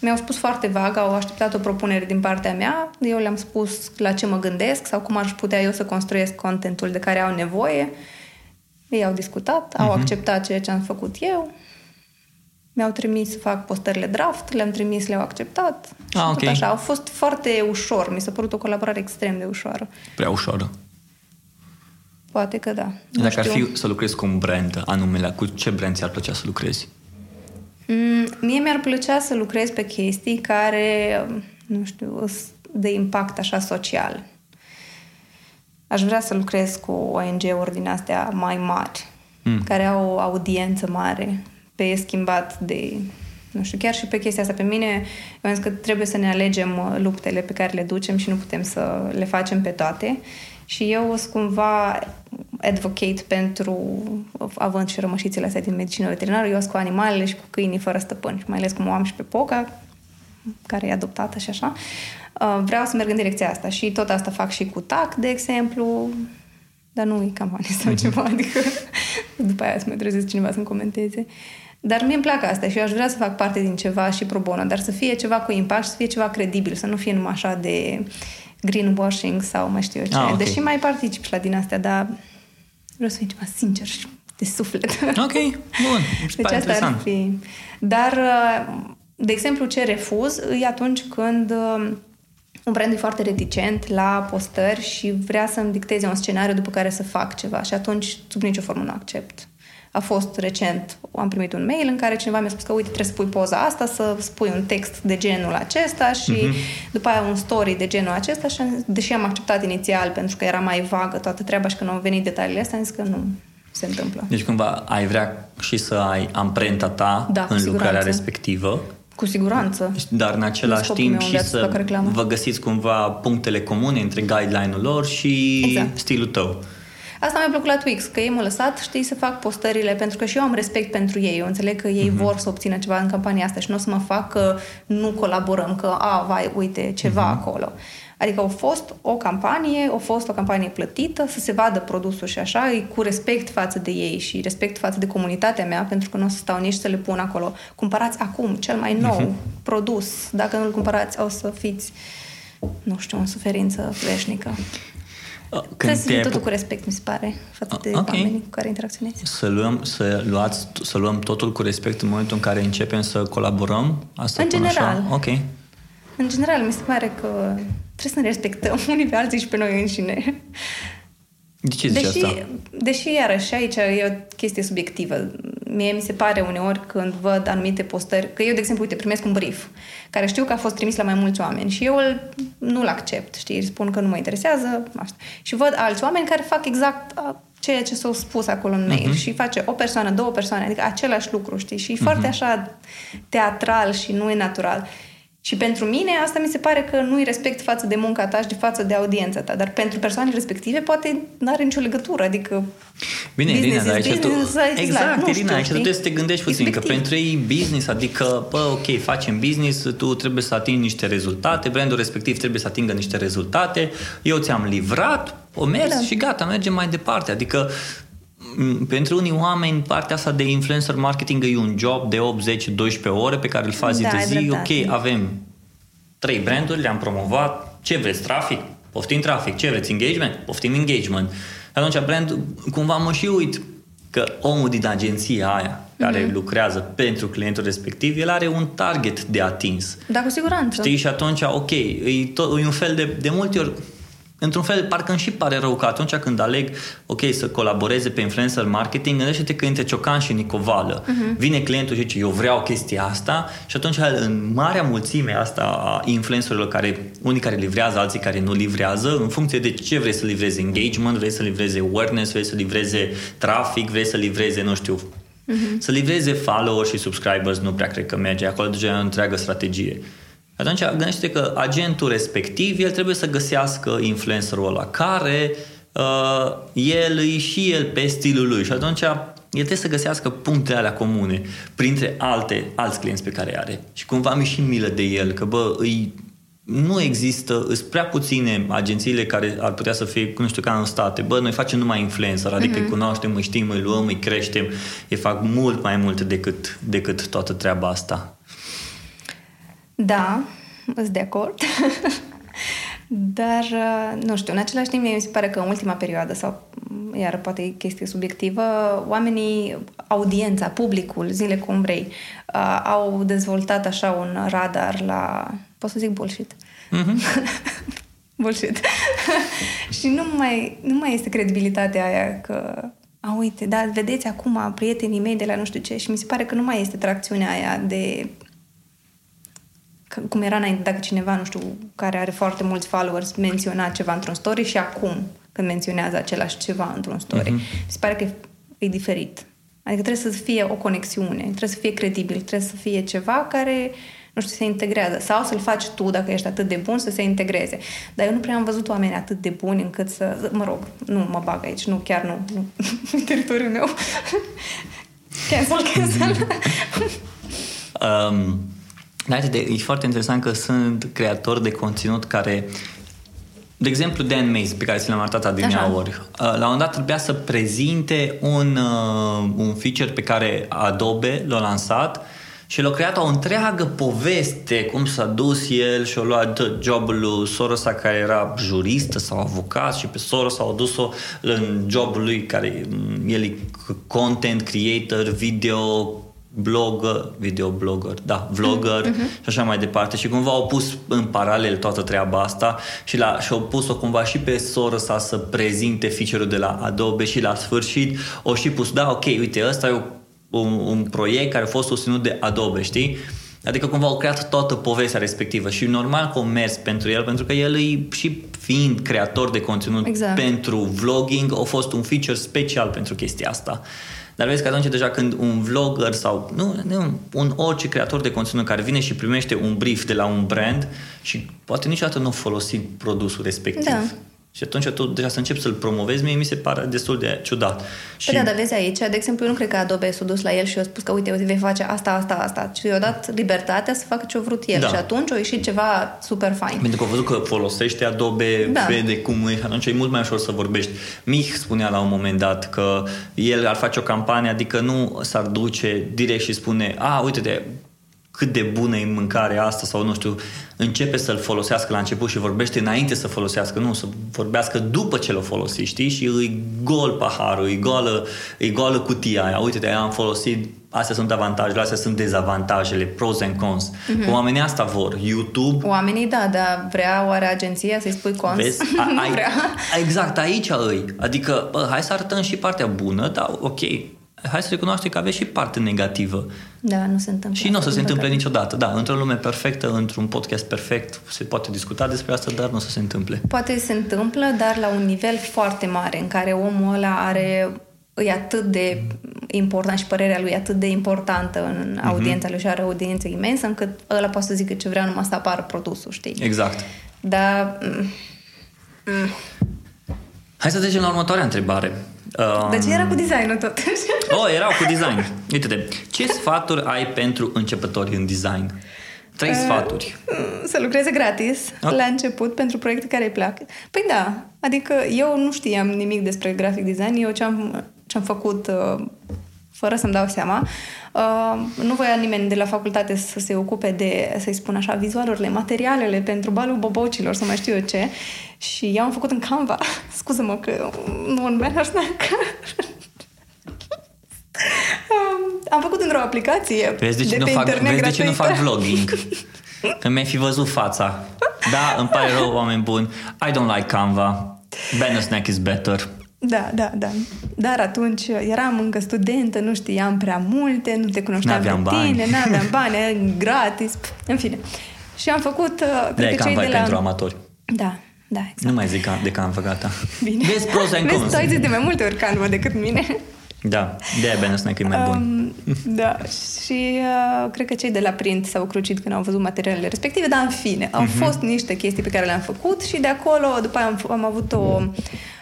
Mi-au spus foarte vag, au așteptat o propunere din partea mea. Eu le-am spus la ce mă gândesc sau cum aș putea eu să construiesc contentul de care au nevoie. Ei au discutat, au Mhm. acceptat ceea ce am făcut eu. Mi-au trimis să fac postările draft, le-am trimis, le-au acceptat. Și Ah, tot ok. așa. Au fost foarte ușor. Mi s-a părut o colaborare extrem de ușoară. Prea ușoară. Poate că da. Nu Dacă ar știu. fi să lucrezi cu un brand anume, cu ce brand ți-ar plăcea să lucrezi? Mm, mie mi-ar plăcea să lucrez pe chestii care, nu știu, îs de impact așa social. Aș vrea să lucrez cu ONG-uri din astea mai mari. mm. care au o audiență mare, pe schimbat de nu știu, chiar și pe chestia asta. Pe mine, eu zis că trebuie să ne alegem uh, luptele pe care le ducem și nu putem să le facem pe toate. Și eu sunt cumva advocate pentru, având și rămășițele astea din medicină veterinară, eu sunt cu animalele și cu câinii fără stăpâni, mai ales cum o am și pe Poca, care e adoptată și așa. Uh, vreau să merg în direcția asta și tot asta fac și cu TAC, de exemplu, dar nu e campanie sau mm-hmm. ceva, adică (laughs) după aia să mă trezesc cineva să-mi comenteze. Dar mie îmi plac asta și eu aș vrea să fac parte din ceva și pro bono, dar să fie ceva cu impact și să fie ceva credibil, să nu fie numai așa de greenwashing sau mai știu eu ce. Ah, okay. Deși mai particip și la din astea, dar vreau să fie ceva sincer și de suflet. Ok, (laughs) bun. Deci asta interesant. ar fi. Dar, de exemplu, ce refuz e atunci când um, un brand e foarte reticent la postări și vrea să-mi dicteze un scenariu după care să fac ceva și atunci sub nicio formă nu accept. A fost recent, am primit un mail în care cineva mi-a spus că uite, trebuie să pui poza asta, să spui un text de genul acesta și uh-huh. după aia un story de genul acesta și deși am acceptat inițial pentru că era mai vagă toată treaba și când au venit detaliile astea, am zis că nu se întâmplă. Deci cumva ai vrea și să ai amprenta ta da, în lucrarea respectivă. Cu siguranță. Dar în același timp și să vă găsiți cumva punctele comune între guideline-ul lor și exact. stilul tău. Asta mi-a plăcut la Twix, că ei m-au lăsat, știi, să fac postările, pentru că și eu am respect pentru ei. Eu înțeleg că ei uh-huh. vor să obțină ceva în campania asta și nu o să mă fac că nu colaborăm, că, a, vai, uite, ceva uh-huh. acolo. Adică a fost o campanie, a fost o campanie plătită, să se vadă produsul și așa, cu respect față de ei și respect față de comunitatea mea, pentru că nu o să stau nici să le pun acolo. Cumpărați acum cel mai nou uh-huh. produs. Dacă nu-l cumpărați, o să fiți, nu știu, în suferință veșnică. Când Trebuie să fie totul cu respect, mi se pare, față de okay. oamenii cu care interacționezi. Să luăm, să, luați, să luăm totul cu respect în momentul în care începem să colaborăm? Asta în general. Așa? Ok. În general, mi se pare că trebuie să ne respectăm (laughs) unii pe alții și pe noi înșine. De ce zici deși, asta? Deși, iarăși, aici e o chestie subiectivă. Mie mi se pare uneori când văd anumite postări, că eu, de exemplu, uite, primesc un brief care știu că a fost trimis la mai mulți oameni și eu îl, nu-l accept, știi, spun că nu mă interesează asta. și văd alți oameni care fac exact ceea ce s-au spus acolo în mail uh-huh. și face o persoană, două persoane, adică același lucru, știi, și uh-huh. foarte așa teatral și nu e natural. Și pentru mine asta mi se pare că nu-i respect față de munca ta și de față de audiența ta. Dar pentru persoanele respective poate nu are nicio legătură. Adică Bine, Irina, dar aici tu... Exact, nu Irina, aici tu trebuie să te gândești puțin, că pentru ei business, adică, bă, ok, facem business, tu trebuie să atingi niște rezultate, brandul respectiv trebuie să atingă niște rezultate, eu ți-am livrat, o mers da. și gata, mergem mai departe. Adică pentru unii oameni partea asta de influencer marketing e un job de 8-10-12 ore pe care îl faci da, zi de zi. Ok, avem trei branduri, le-am promovat. Ce vreți? Trafic? Poftim trafic. Ce vreți? Engagement? Poftim engagement. Atunci brand, cumva mă și uit că omul din agenția aia care mm-hmm. lucrează pentru clientul respectiv, el are un target de atins. Da, cu siguranță. Știi? Și atunci, ok, e, tot, e un fel de, de multe ori într-un fel, parcă îmi și pare rău că atunci când aleg, ok, să colaboreze pe influencer marketing, gândește-te că între Ciocan și Nicovală uh-huh. vine clientul și zice, eu vreau chestia asta și atunci în marea mulțime asta a influencerilor care, unii care livrează, alții care nu livrează, în funcție de ce vrei să livreze engagement, vrei să livreze awareness, vrei să livreze trafic, vrei să livreze, nu știu, uh-huh. să livreze followers și subscribers, nu prea cred că merge. Acolo deja e o întreagă strategie. Atunci gândește că agentul respectiv, el trebuie să găsească influencerul ăla, care uh, el e și el pe stilul lui și atunci el trebuie să găsească punctele alea comune printre alte, alți clienți pe care are. Și cumva mi și milă de el, că bă, îi, nu există, sunt prea puține agențiile care ar putea să fie, nu știu, ca în state. Bă, noi facem numai influencer, adică mm-hmm. îi cunoaștem, îi știm, îi luăm, îi creștem, îi fac mult mai mult decât, decât toată treaba asta. Da, sunt de acord. (laughs) Dar, uh, nu știu, în același timp mi se pare că în ultima perioadă, sau iar poate e chestie subiectivă, oamenii, audiența, publicul, zile cum vrei, uh, au dezvoltat așa un radar la... Pot să zic bullshit? Mm-hmm. (laughs) bullshit. (laughs) și nu mai, nu mai este credibilitatea aia că a, uite, da, vedeți acum prietenii mei de la nu știu ce și mi se pare că nu mai este tracțiunea aia de cum era înainte, dacă cineva, nu știu, care are foarte mulți followers, menționa ceva într-un story și acum când menționează același ceva într-un story. Mm-hmm. Mi se pare că e diferit. Adică trebuie să fie o conexiune, trebuie să fie credibil, trebuie să fie ceva care, nu știu, se integrează. Sau să-l faci tu, dacă ești atât de bun, să se integreze. Dar eu nu prea am văzut oameni atât de buni încât să... Mă rog, nu mă bag aici, nu, chiar nu. nu. teritoriul meu. (laughs) cancel, cancel. (laughs) um, e foarte interesant că sunt creatori de conținut care de exemplu, Dan Mays, pe care ți l-am arătat adineauri, uh, la un moment dat trebuia să prezinte un, uh, un feature pe care Adobe l-a lansat și l-a creat o întreagă poveste, cum s-a dus el și a luat jobul lui Sorosa, care era juristă sau avocat și pe Soros a dus-o în jobul lui, care el e content creator, video blogger, videoblogger, da, vlogger mm-hmm. și așa mai departe și cumva au pus în paralel toată treaba asta și, la, și au pus-o cumva și pe soră sa să prezinte feature-ul de la Adobe și la sfârșit o și pus, da, ok, uite, ăsta e un, un proiect care a fost susținut de Adobe, știi? Adică cumva au creat toată povestea respectivă și normal că au mers pentru el, pentru că el e și fiind creator de conținut exact. pentru vlogging, a fost un feature special pentru chestia asta. Dar vezi că atunci deja când un vlogger sau nu, nu, un orice creator de conținut care vine și primește un brief de la un brand și poate niciodată nu folosi produsul respectiv. Da. Și atunci tu deja să începi să-l promovezi, mie mi se pare destul de ciudat. Și... Păi da, dar vezi aici, de exemplu, eu nu cred că Adobe s-a dus la el și a spus că uite, uite, vei face asta, asta, asta. Și i-a dat libertatea să facă ce-a vrut el. Da. Și atunci a ieșit ceva super fain. Pentru că a văzut că folosește Adobe, da. vede cum e, atunci e mult mai ușor să vorbești. Mich spunea la un moment dat că el ar face o campanie, adică nu s-ar duce direct și spune, a, uite, de cât de bună e mâncarea asta sau nu știu, începe să-l folosească la început și vorbește înainte să folosească, nu, să vorbească după ce l-o folosi, știi? Și îi gol paharul, îi goală, îi goală cutia aia. Uite, te am folosit, astea sunt avantajele, astea sunt dezavantajele, pros and cons. Mm-hmm. Oamenii asta vor. YouTube... Oamenii, da, dar vrea oare agenția să-i spui cons? Vezi? (laughs) A, ai, vrea. Exact, aici îi. Adică, bă, hai să arătăm și partea bună, dar ok, hai să recunoaștem că aveți și parte negativă. Da, nu se întâmplă. Și nu o să se întâmple niciodată. Da, într-o lume perfectă, într-un podcast perfect, se poate discuta despre asta, dar nu o să se întâmple. Poate se întâmplă, dar la un nivel foarte mare, în care omul ăla are e atât de important și părerea lui e atât de importantă în mhm. audiența lui și are o audiență imensă încât ăla poate să zică ce vrea numai să apară produsul, știi? Exact. Dar... Mm, mm. Hai să trecem la următoarea întrebare. Um... Dar ce era cu designul totuși? (laughs) Oh, erau cu design. Uite-te, ce sfaturi ai pentru începători în design? Trei uh, sfaturi. Să lucreze gratis okay. la început pentru proiecte care îi plac. Păi da, adică eu nu știam nimic despre graphic design. Eu ce-am, ce-am făcut uh, fără să-mi dau seama. Uh, nu voia nimeni de la facultate să se ocupe de, să-i spun așa, vizualurile, materialele pentru balul bobocilor, să mai știu eu ce. Și eu am făcut în Canva. (laughs) Scuză-mă că nu un așa că... am făcut într-o aplicație vezi de ce de nu fac, vezi de ce nu fac vlogging? (laughs) Că mi-ai fi văzut fața. Da, îmi pare rău, oameni buni. I don't like Canva. Banner Snack is better. Da, da, da. Dar atunci eram încă studentă, nu știam prea multe, nu te cunoșteam pe bani. tine, nu aveam (laughs) bani, gratis, în fine. Și am făcut, uh, cred de că cei de la... pentru amatori. Da, da, exact. Nu mai zic de Canva, gata. Bine. Vezi pros and cons. Vezi, tu ai zis de mai multe ori Canva decât mine. Da, de-aia Ben Snack e mai bun. Um, da, și uh, cred că cei de la print s-au crucit când au văzut materialele respective, dar în fine, au uh-huh. fost niște chestii pe care le-am făcut și de acolo, după aia am, am avut o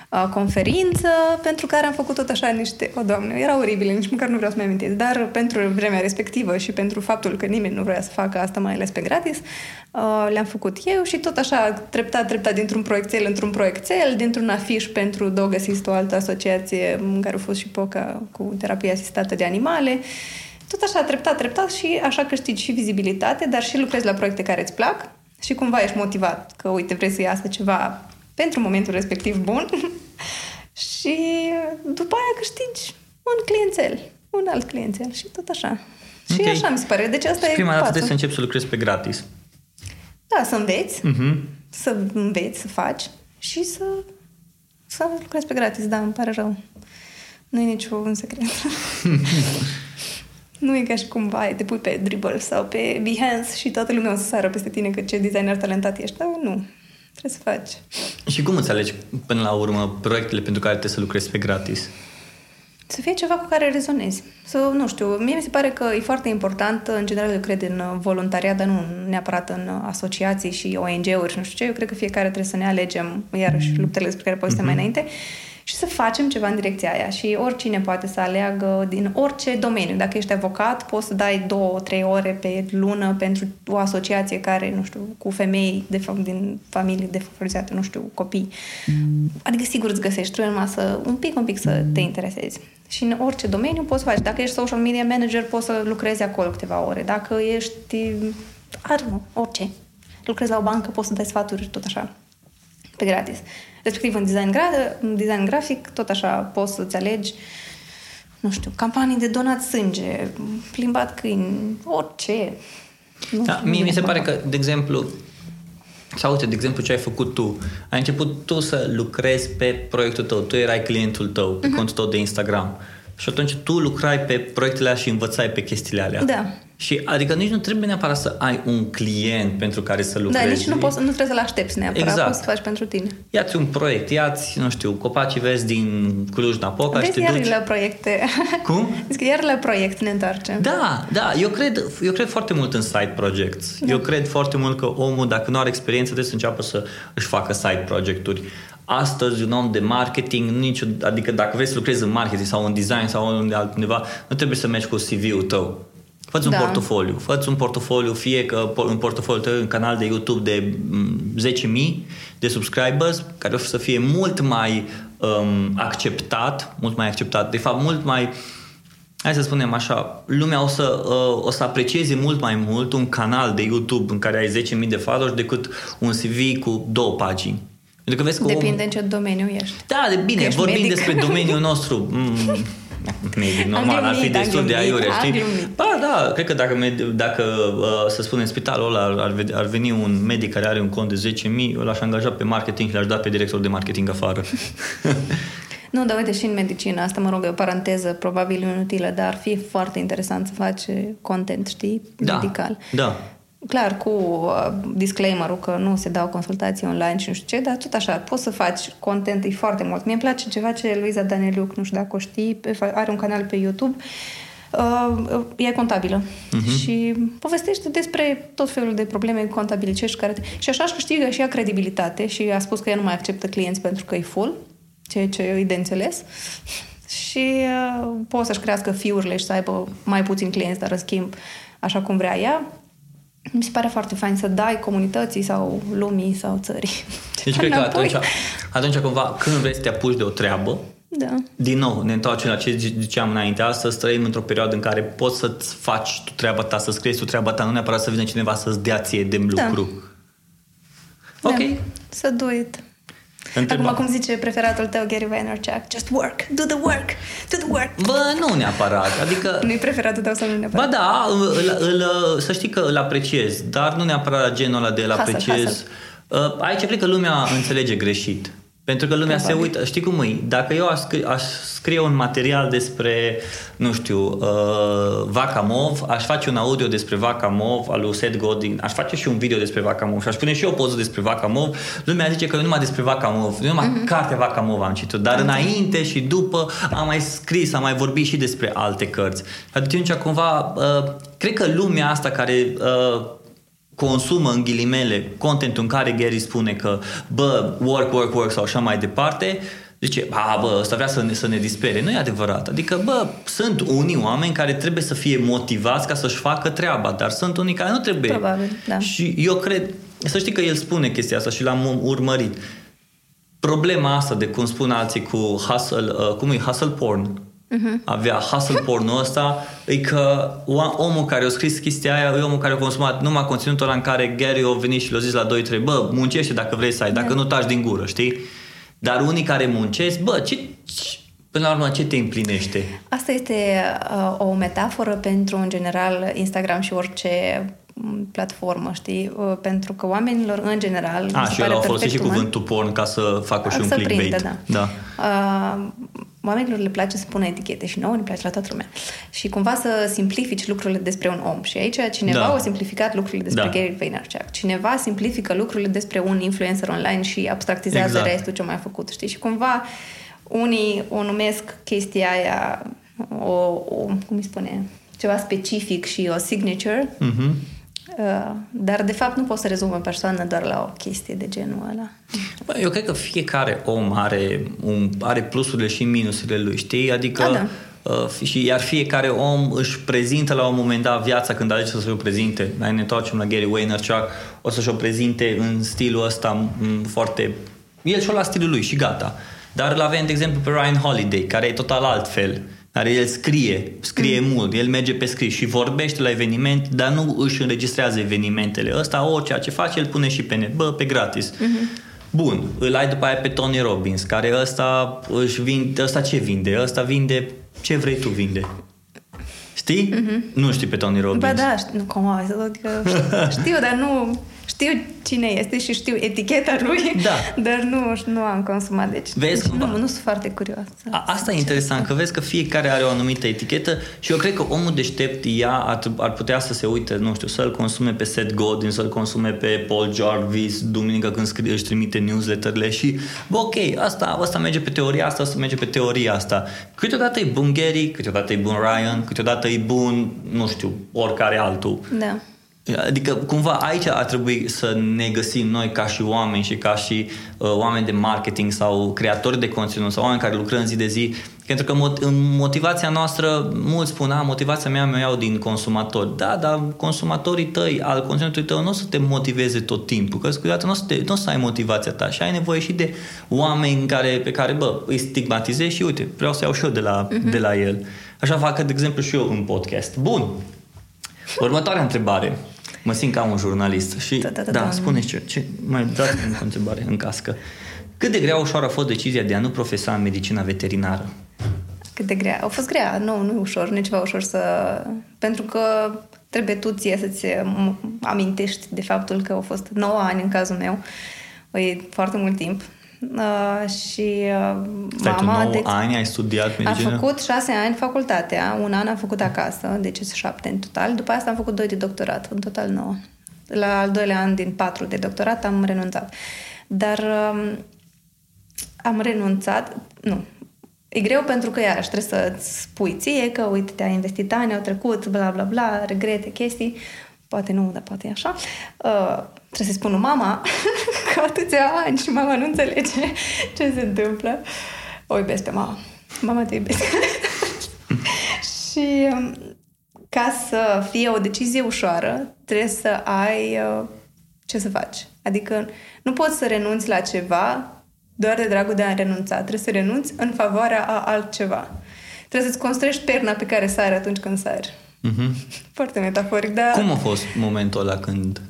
conferință pentru care am făcut tot așa niște... O, Doamne, era oribile, nici măcar nu vreau să-mi amintesc, dar pentru vremea respectivă și pentru faptul că nimeni nu vrea să facă asta mai ales pe gratis, uh, le-am făcut eu și tot așa, treptat, treptat, dintr-un proiectel într-un proiectel, dintr-un afiș pentru Dog Assist, o altă asociație în care a fost și POCA cu terapie asistată de animale, tot așa, treptat, treptat și așa câștigi și vizibilitate, dar și lucrezi la proiecte care îți plac și cumva ești motivat că, uite, vrei să iasă ceva pentru momentul respectiv bun (laughs) și după aia câștigi un cliențel, un alt cliențel și tot așa. Okay. Și așa mi se pare. Deci asta și e prima dată trebuie să începi să lucrezi pe gratis. Da, să înveți, uh-huh. să înveți, să faci și să, să lucrezi pe gratis. Da, îmi pare rău. Nu e niciun secret. (laughs) nu e ca și cum vai, te pui pe Dribble sau pe Behance și toată lumea o să sară peste tine că ce designer talentat ești. Dar nu, Trebuie să faci. Și cum îți alegi până la urmă proiectele pentru care trebuie să lucrezi pe gratis? Să fie ceva cu care rezonezi. Să, nu știu, mie mi se pare că e foarte important, în general eu cred în voluntariat, dar nu neapărat în asociații și ONG-uri și nu știu ce, eu cred că fiecare trebuie să ne alegem, iarăși, luptele despre care povestem mm-hmm. mai înainte, și să facem ceva în direcția aia. Și oricine poate să aleagă din orice domeniu. Dacă ești avocat, poți să dai două, trei ore pe lună pentru o asociație care, nu știu, cu femei de, din familii defavorizate, nu știu, copii. Mm. Adică sigur îți găsești, trebuie numai să, un pic, un pic să te interesezi. Și în orice domeniu poți să faci. Dacă ești social media manager, poți să lucrezi acolo câteva ore. Dacă ești, nu, orice. Lucrezi la o bancă, poți să dai sfaturi tot așa, pe gratis. Respectiv în design, gra- în design grafic, tot așa poți să-ți alegi nu știu, campanii de donat sânge, plimbat câini, orice. Nu da, mie mi se pare că, de exemplu, sau uite, de exemplu, ce ai făcut tu. Ai început tu să lucrezi pe proiectul tău. Tu erai clientul tău, pe uh-huh. contul tău de Instagram. Și atunci tu lucrai pe proiectele alea și învățai pe chestiile alea. Da. Și adică nici nu trebuie neapărat să ai un client pentru care să lucrezi. Da, nici nu, poți, nu trebuie să-l aștepți neapărat, exact. poți să faci pentru tine. Ia-ți un proiect, ia-ți, nu știu, copacii vezi din Cluj-Napoca și te iar duci... la proiecte. (laughs) Cum? Zic că iar la proiect ne întoarcem. Da, da, eu cred, eu cred foarte mult în side projects. Da. Eu cred foarte mult că omul, dacă nu are experiență, trebuie să înceapă să își facă side projecturi. Astăzi, un om de marketing, nici, adică dacă vrei să lucrezi în marketing sau în design sau unde altundeva, nu trebuie să mergi cu CV-ul tău Fă-ți da. un portofoliu. Fă-ți un portofoliu, fie că un portofoliu tău, un canal de YouTube de 10.000 mm, de subscribers, care o să fie mult mai um, acceptat, mult mai acceptat, de fapt mult mai hai să spunem așa, lumea o să, uh, o să aprecieze mult mai mult un canal de YouTube în care ai 10.000 de followers decât un CV cu două pagini. Pentru că vezi că Depinde om... în ce domeniu ești. Da, de bine, vorbim medic. despre domeniul (laughs) nostru. Mm, medic normal, ar fi destul de aiure, știi? Ba, da, cred că dacă, dacă uh, să spunem, spitalul ăla ar, ar veni un medic care are un cont de 10.000, îl aș angaja pe marketing și l-aș da pe director de marketing afară. (laughs) Nu, dar uite, și în medicină, asta mă rog, e o paranteză probabil inutilă, dar ar fi foarte interesant să faci content, știi, da, medical. Da, clar, cu uh, disclaimer-ul că nu se dau consultații online și nu știu ce, dar tot așa, poți să faci content, e foarte mult. Mie îmi place ceva ce Luiza Daneliuc, nu știu dacă o știi, are un canal pe YouTube, uh, e contabilă uh-huh. și povestește despre tot felul de probleme contabilicești care te... și așa își câștigă și ea credibilitate și a spus că ea nu mai acceptă clienți pentru că e full, ceea ce e de înțeles și uh, poate să-și crească fiurile și să aibă mai puțin clienți, dar în schimb așa cum vrea ea mi se pare foarte fain să dai comunității sau lumii sau țării. (laughs) Deci cred că atunci, atunci cumva, când vrei să te apuci de o treabă, da. Din nou, ne întoarcem la ce ziceam înainte. Astăzi trăim într-o perioadă în care poți să-ți faci tu treaba ta, să scrii tu treaba ta, nu neapărat să vină cineva să-ți dea ție de lucru. Da. Ok. Da. Să do it. Întreba... Acum, cum zice preferatul tău, Gary Vaynerchuk, just work, do the work, do the work. Bă, nu neapărat, adică... Nu-i preferatul tău sau nu neapărat? Ba da, îl, îl, să știi că îl apreciez, dar nu neapărat genul ăla de îl apreciez. Hustle, hustle. Uh, aici cred că lumea înțelege greșit. Pentru că lumea Probabil. se uită, știi cum e? Dacă eu aș scrie, aș scrie un material despre, nu știu, uh, Vaca Mov, aș face un audio despre Vaca Mov al lui Seth Godin, aș face și un video despre Vaca Mov și aș pune și eu o poză despre Vaca Mov, lumea zice că eu numai despre Vaca Mov, eu numai uh-huh. cartea Vaca Mov am citit, dar uh-huh. înainte și după am mai scris, am mai vorbit și despre alte cărți. Atunci cumva, uh, cred că lumea asta care uh, consumă în ghilimele contentul în care Gary spune că bă, work, work, work sau așa mai departe, zice, a, bă, ăsta vrea să ne, să ne dispere. Nu e adevărat. Adică, bă, sunt unii oameni care trebuie să fie motivați ca să-și facă treaba, dar sunt unii care nu trebuie. Probabil, da. Și eu cred, să știi că el spune chestia asta și l-am urmărit. Problema asta de cum spun alții cu hustle, uh, cum e hustle porn, uh-huh. avea hustle pornul ăsta, e că omul care a scris chestia aia e omul care a consumat numai conținutul ăla în care Gary a venit și l-a zis la 2-3, bă, muncește dacă vrei să ai, dacă da. nu taci din gură, știi? Dar unii care muncesc, bă, ce, ce Până la urmă, ce te împlinește? Asta este uh, o metaforă pentru, în general, Instagram și orice platformă, știi? Uh, pentru că oamenilor, în general... A, și eu au folosit și cuvântul porn ca să facă și un clickbait. Prinde, da. da. Uh, oamenilor le place să pună etichete și nouă ne place la toată lumea. Și cumva să simplifici lucrurile despre un om. Și aici cineva da. a simplificat lucrurile despre da. Gary Vaynerchuk. Cineva simplifică lucrurile despre un influencer online și abstractizează exact. restul ce mai a făcut, știi? Și cumva Unii o numesc chestia aia o, o cum îi spune, ceva specific și o signature, Mhm. Uh, dar de fapt nu poți să rezolvi o persoană doar la o chestie de genul ăla. Bă, eu cred că fiecare om are, un, are plusurile și minusurile lui, știi? Adică Da, da. Uh, și iar fiecare om își prezintă la un moment dat viața când alege să o prezinte. Mai ne întoarcem la Gary Vaynerchuk, o să-și o prezinte în stilul ăsta m, foarte... El și-o la stilul lui și gata. Dar îl avem, de exemplu, pe Ryan Holiday, care e total altfel. Care el scrie, scrie mm. mult, el merge pe scris și vorbește la eveniment, dar nu își înregistrează evenimentele. Ăsta, orice ce face, el pune și pe net, bă, pe gratis. Mm-hmm. Bun, îl ai după aia pe Tony Robbins, care ăsta își vinde, ăsta ce vinde? Ăsta vinde ce vrei tu vinde. Știi? Mm-hmm. Nu știi pe Tony Robbins. Ba da, știu, nu, cum adică știu, știu, dar nu știu cine este și știu eticheta lui, Da. dar nu, nu am consumat, deci, Vezi deci cumva? nu, nu sunt foarte curioasă. A, asta e interesant, că vezi că fiecare are o anumită etichetă și eu cred că omul deștept ea ar, ar putea să se uite, nu știu, să-l consume pe Seth Godin, să-l consume pe Paul Jarvis, duminică când scrie, își trimite newsletterele și, bă, ok, asta, asta merge pe teoria asta, asta merge pe teoria asta. Câteodată e bun Gary, câteodată e bun Ryan, câteodată e bun, nu știu, oricare altul. Da. Adică cumva aici ar trebui să ne găsim noi ca și oameni și ca și uh, oameni de marketing sau creatori de conținut sau oameni care lucrăm zi de zi. Pentru că mot- în motivația noastră, mulți spun, a, motivația mea mi-o iau din consumatori. Da, dar consumatorii tăi, al conținutului tău, nu o să te motiveze tot timpul, că câteodată nu o să, te, nu o să ai motivația ta și ai nevoie și de oameni care, pe care, bă, îi stigmatizezi și uite, vreau să iau și eu de la, uh-huh. de la el. Așa fac, de exemplu, și eu în podcast. Bun, Următoarea întrebare. Mă simt ca un jurnalist și Da, da, da, da, da. spune ce, ce mai dați o întrebare în cască. Cât de grea ușoară a fost decizia de a nu profesa în medicina veterinară? Cât de grea. A fost grea. Nu, nu e ușor. Nu e ceva ușor să... Pentru că trebuie tu ție să-ți m- amintești de faptul că au fost 9 ani în cazul meu. E foarte mult timp. Uh, și uh, Stai tu mama... 9 de- ani, ai studiat Am medicină? făcut șase ani facultatea, un an am făcut acasă, deci sunt șapte în total. După asta am făcut doi de doctorat, în total nouă. La al doilea an din patru de doctorat am renunțat. Dar um, am renunțat, nu, E greu pentru că, iarăși, trebuie să-ți spui ție că, uite, te-ai investit ani, au trecut, bla, bla, bla, regrete, chestii. Poate nu, dar poate e așa. Uh, trebuie să spun lui mama (laughs) că atâția ani și mama nu înțelege ce se întâmplă. O iubesc pe mama. Mama te iubesc. (laughs) și um, ca să fie o decizie ușoară, trebuie să ai uh, ce să faci. Adică nu poți să renunți la ceva doar de dragul de a renunța. Trebuie să renunți în favoarea a altceva. Trebuie să-ți construiești perna pe care sari atunci când sari. Mhm. Foarte metaforic, dar... Cum a fost momentul ăla când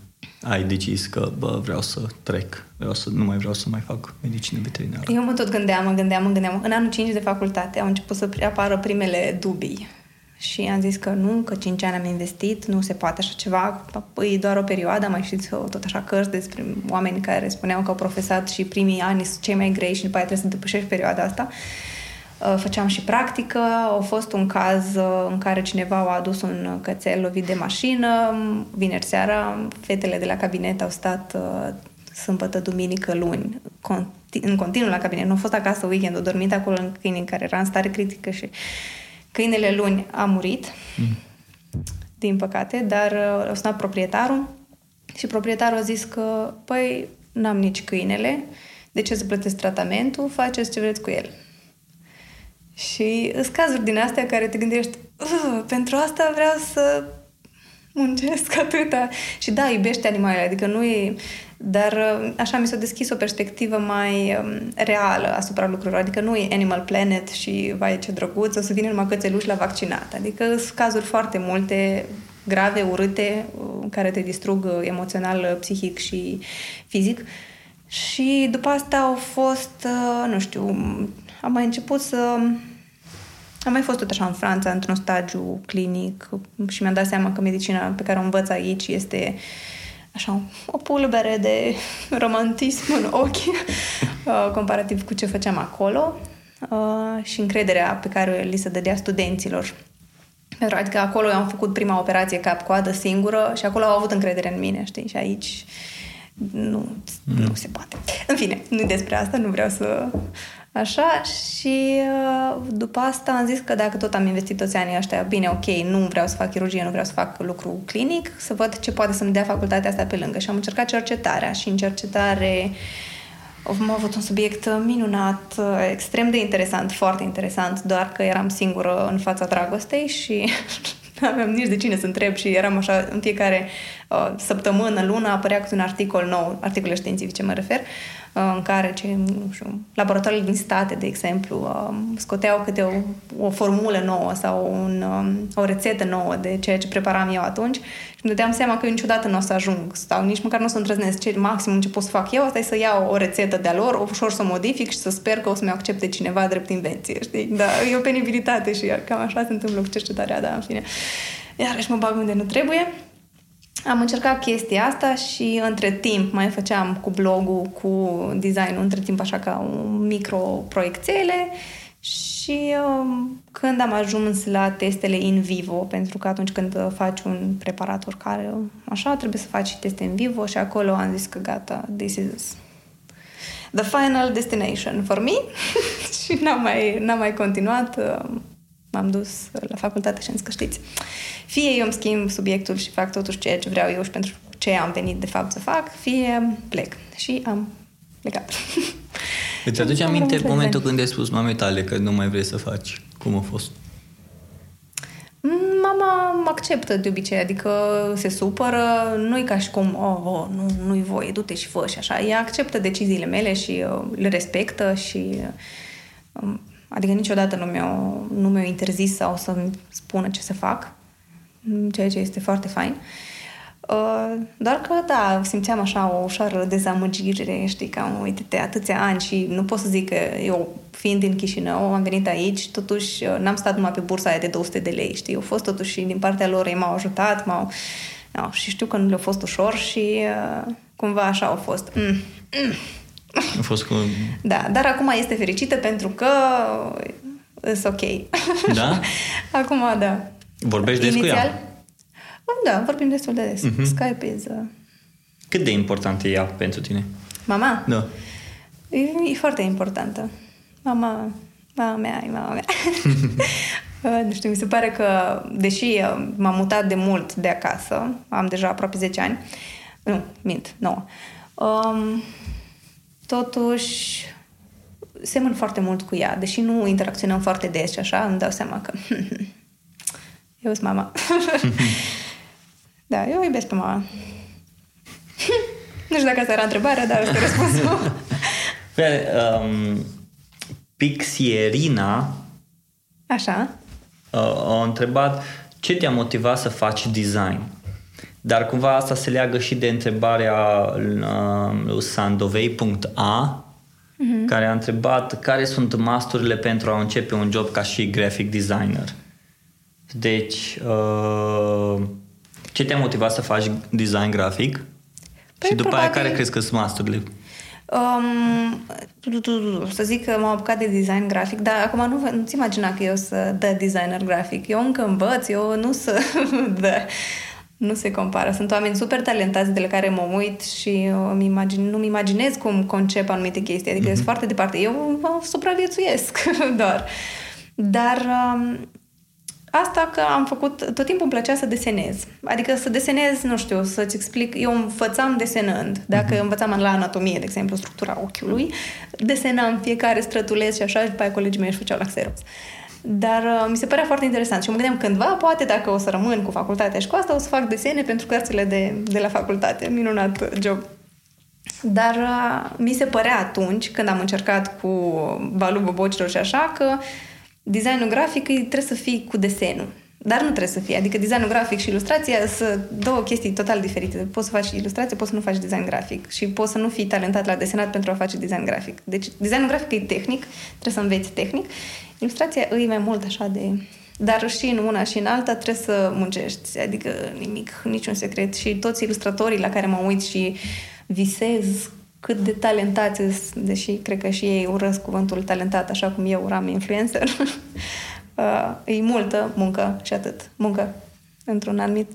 ai decis că, bă, vreau să trec, vreau să, nu mai vreau să mai fac medicină veterinară? Eu mă tot gândeam, mă gândeam, mă gândeam. În anul 5 de facultate au început să apară primele dubii. Și am zis că nu, că 5 ani am investit, nu se poate așa ceva, păi e doar o perioadă, am mai știți tot așa cărți despre oameni care spuneau că au profesat și primii ani sunt cei mai grei și după aia trebuie să depășești perioada asta. Uh, Făceam și practică, a fost un caz uh, în care cineva a adus un cățel lovit de mașină, vineri seara, fetele de la cabinet au stat uh, sâmbătă, duminică, luni, conti- în continuu la cabinet. Nu au fost acasă weekend, au dormit acolo în câini în care era în stare critică și câinele luni a murit, mm. din păcate, dar uh, a sunat proprietarul și proprietarul a zis că, păi, n-am nici câinele, de ce să plătesc tratamentul, faceți ce vreți cu el. Și sunt cazuri din astea care te gândești, "Uh, pentru asta vreau să muncesc atâta. Și da, iubește animalele, adică nu e... Dar uh, așa mi s-a deschis o perspectivă mai um, reală asupra lucrurilor. Adică nu e Animal Planet și vai ce drăguț, o să vină numai cățeluși la vaccinat. Adică sunt cazuri foarte multe grave, urâte, uh, care te distrug uh, emoțional, uh, psihic și fizic. Și după asta au fost, uh, nu știu, am mai început să am mai fost tot așa în Franța, într-un stagiu clinic și mi-am dat seama că medicina pe care o învăț aici este așa o pulbere de (laughs) romantism în ochi (laughs) uh, comparativ cu ce făceam acolo uh, și încrederea pe care li se dădea studenților. Pentru adică acolo eu am făcut prima operație cap-coadă singură și acolo au avut încredere în mine, știi? Și aici nu, nu se poate. În fine, nu despre asta, nu vreau să Așa, și uh, după asta am zis că dacă tot am investit toți anii ăștia, bine, ok, nu vreau să fac chirurgie, nu vreau să fac lucru clinic, să văd ce poate să-mi dea facultatea asta pe lângă. Și am încercat cercetarea și în cercetare am avut un subiect minunat, extrem de interesant, foarte interesant, doar că eram singură în fața dragostei și (laughs) nu aveam nici de cine să întreb și eram așa în fiecare uh, săptămână, lună apărea cu un articol nou, articole științifice mă refer, uh, în care ce, nu știu, laboratoarele din state, de exemplu, uh, scoteau câte o, o formulă nouă sau un, um, o rețetă nouă de ceea ce preparam eu atunci și îmi dădeam seama că eu niciodată nu o să ajung sau nici măcar nu o să îndrăznesc. Ce maximum ce pot să fac eu, asta e să iau o rețetă de-a lor, ușor să o modific și să sper că o să-mi accepte cineva drept invenție, știi? Da, e o penibilitate și cam așa se întâmplă cu cercetarea, da, în fine. Iarăși mă bag unde nu trebuie. Am încercat chestia asta și între timp mai făceam cu blogul, cu designul, între timp așa ca un micro proiectele și um, când am ajuns la testele in vivo, pentru că atunci când faci un preparator care așa, trebuie să faci și teste in vivo și acolo am zis că gata, this is the final destination for me (laughs) și n-am mai, n-am mai continuat. Um, m-am dus la facultate și am zis că știți, fie eu îmi schimb subiectul și fac totuși ceea ce vreau eu și pentru ce am venit de fapt să fac, fie plec. Și am plecat. (laughs) Îți aduce aminte momentul când ai spus mamei tale că nu mai vrei să faci? Cum a fost? Mama mă acceptă de obicei, adică se supără, nu e ca și cum, oh, oh nu, nu-i voie, du-te și fă și așa. Ea acceptă deciziile mele și uh, le respectă și uh, adică niciodată nu mi-au, nu mi-au interzis sau să-mi spună ce să fac, ceea ce este foarte fain. Uh, Uh, doar că, da, simțeam așa o ușoară dezamăgire, știi, că am uite de atâția ani și nu pot să zic că eu, fiind din Chișinău, am venit aici, totuși uh, n-am stat numai pe bursa aia de 200 de lei, știi, au fost totuși din partea lor, ei m-au ajutat, m-au... No, și știu că nu le-a fost ușor și uh, cumva așa au fost. Mm, mm. A fost cu... Da, dar acum este fericită pentru că e ok. Da? (laughs) acum, da. Vorbești des Inițial, cu ea? Da, vorbim destul de des. Uh-huh. Skype is... Uh... Cât de important e ea pentru tine? Mama? Da. E, e foarte importantă. Mama, mama mea e mama mea. (laughs) (laughs) nu știu, mi se pare că, deși uh, m-am mutat de mult de acasă, am deja aproape 10 ani, nu, mint, 9, um, totuși semăn foarte mult cu ea, deși nu interacționăm foarte des și așa, îmi dau seama că (laughs) eu sunt mama. (laughs) Da, eu iubesc pe mama. (laughs) nu știu dacă asta era întrebarea, dar asta e răspunsul. um, Pixierina Așa. Uh, a întrebat ce te-a motivat să faci design. Dar cumva asta se leagă și de întrebarea uh, lui sandovei.a uh-huh. care a întrebat care sunt masturile pentru a începe un job ca și graphic designer. Deci, uh, ce te-a motivat să faci design grafic? Păi, și după probabil... aia care crezi că sunt masturile? Um, să zic că m-am apucat de design grafic, dar acum nu, nu-ți imagina că eu să dă designer grafic. Eu încă învăț, eu nu să (laughs) dă. Nu se compară. Sunt oameni super talentați de la care mă uit și îmi imagine, nu-mi imaginez cum concep anumite chestii. Adică mm-hmm. sunt foarte departe. Eu mă supraviețuiesc (laughs) doar. Dar um, Asta că am făcut, tot timpul îmi plăcea să desenez. Adică să desenez, nu știu, să-ți explic, eu învățam desenând. Dacă uh-huh. învățam la anatomie, de exemplu, structura ochiului, desenam fiecare strătuleț și așa, și după aia colegii mei își făceau la Xerox. Dar uh, mi se părea foarte interesant și mă gândeam cândva, poate dacă o să rămân cu facultatea și cu asta, o să fac desene pentru cărțile de, de la facultate. Minunat job. Dar uh, mi se părea atunci, când am încercat cu valul bobocilor și așa, că uh, designul grafic trebuie să fii cu desenul. Dar nu trebuie să fie. Adică designul grafic și ilustrația sunt două chestii total diferite. Poți să faci ilustrație, poți să nu faci design grafic. Și poți să nu fii talentat la desenat pentru a face design grafic. Deci designul grafic e tehnic, trebuie să înveți tehnic. Ilustrația e mai mult așa de... Dar și în una și în alta trebuie să muncești. Adică nimic, niciun secret. Și toți ilustratorii la care mă uit și visez cât de talentați deși cred că și ei urăsc cuvântul talentat, așa cum eu uram influencer, (laughs) uh, e multă muncă și atât. Muncă într-un anumit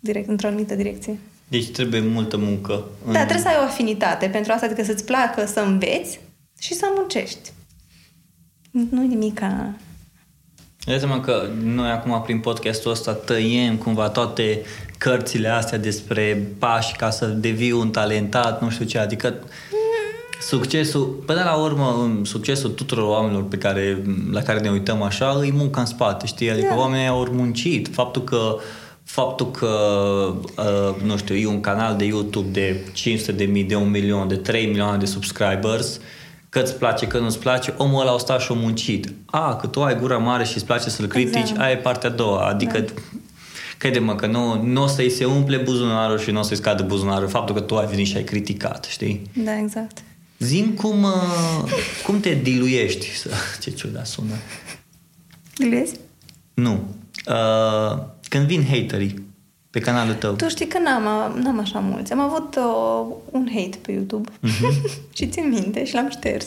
direct, într-o anumită direcție. Deci trebuie multă muncă. În... Da, trebuie să ai o afinitate pentru asta, adică să-ți placă să înveți și să muncești. Nu nimica. Dai seama că noi acum prin podcastul ăsta tăiem cumva toate cărțile astea despre pași ca să devii un talentat, nu știu ce, adică succesul, până la urmă, succesul tuturor oamenilor pe care, la care ne uităm așa, îi munca în spate, știi? Adică yeah. oamenii au muncit. Faptul că faptul că, uh, nu știu, e un canal de YouTube de 500 de mii, de 1 milion, de 3 milioane de subscribers, că îți place, că nu-ți place, omul ăla a stat și a muncit. A, că tu ai gura mare și îți place să-l critici, exact. aia e partea a doua. Adică da. crede-mă că nu, nu o să-i se umple buzunarul și nu o să-i scadă buzunarul faptul că tu ai venit și ai criticat, știi? Da, exact. Zim cum, uh, cum te diluiești. Ce ciudat sună. Diluezi? Nu. Uh, când vin haterii pe canalul tău. Tu știi că n-am, n-am așa mulți. Am avut uh, un hate pe YouTube uh-huh. (laughs) și țin minte și l-am șters.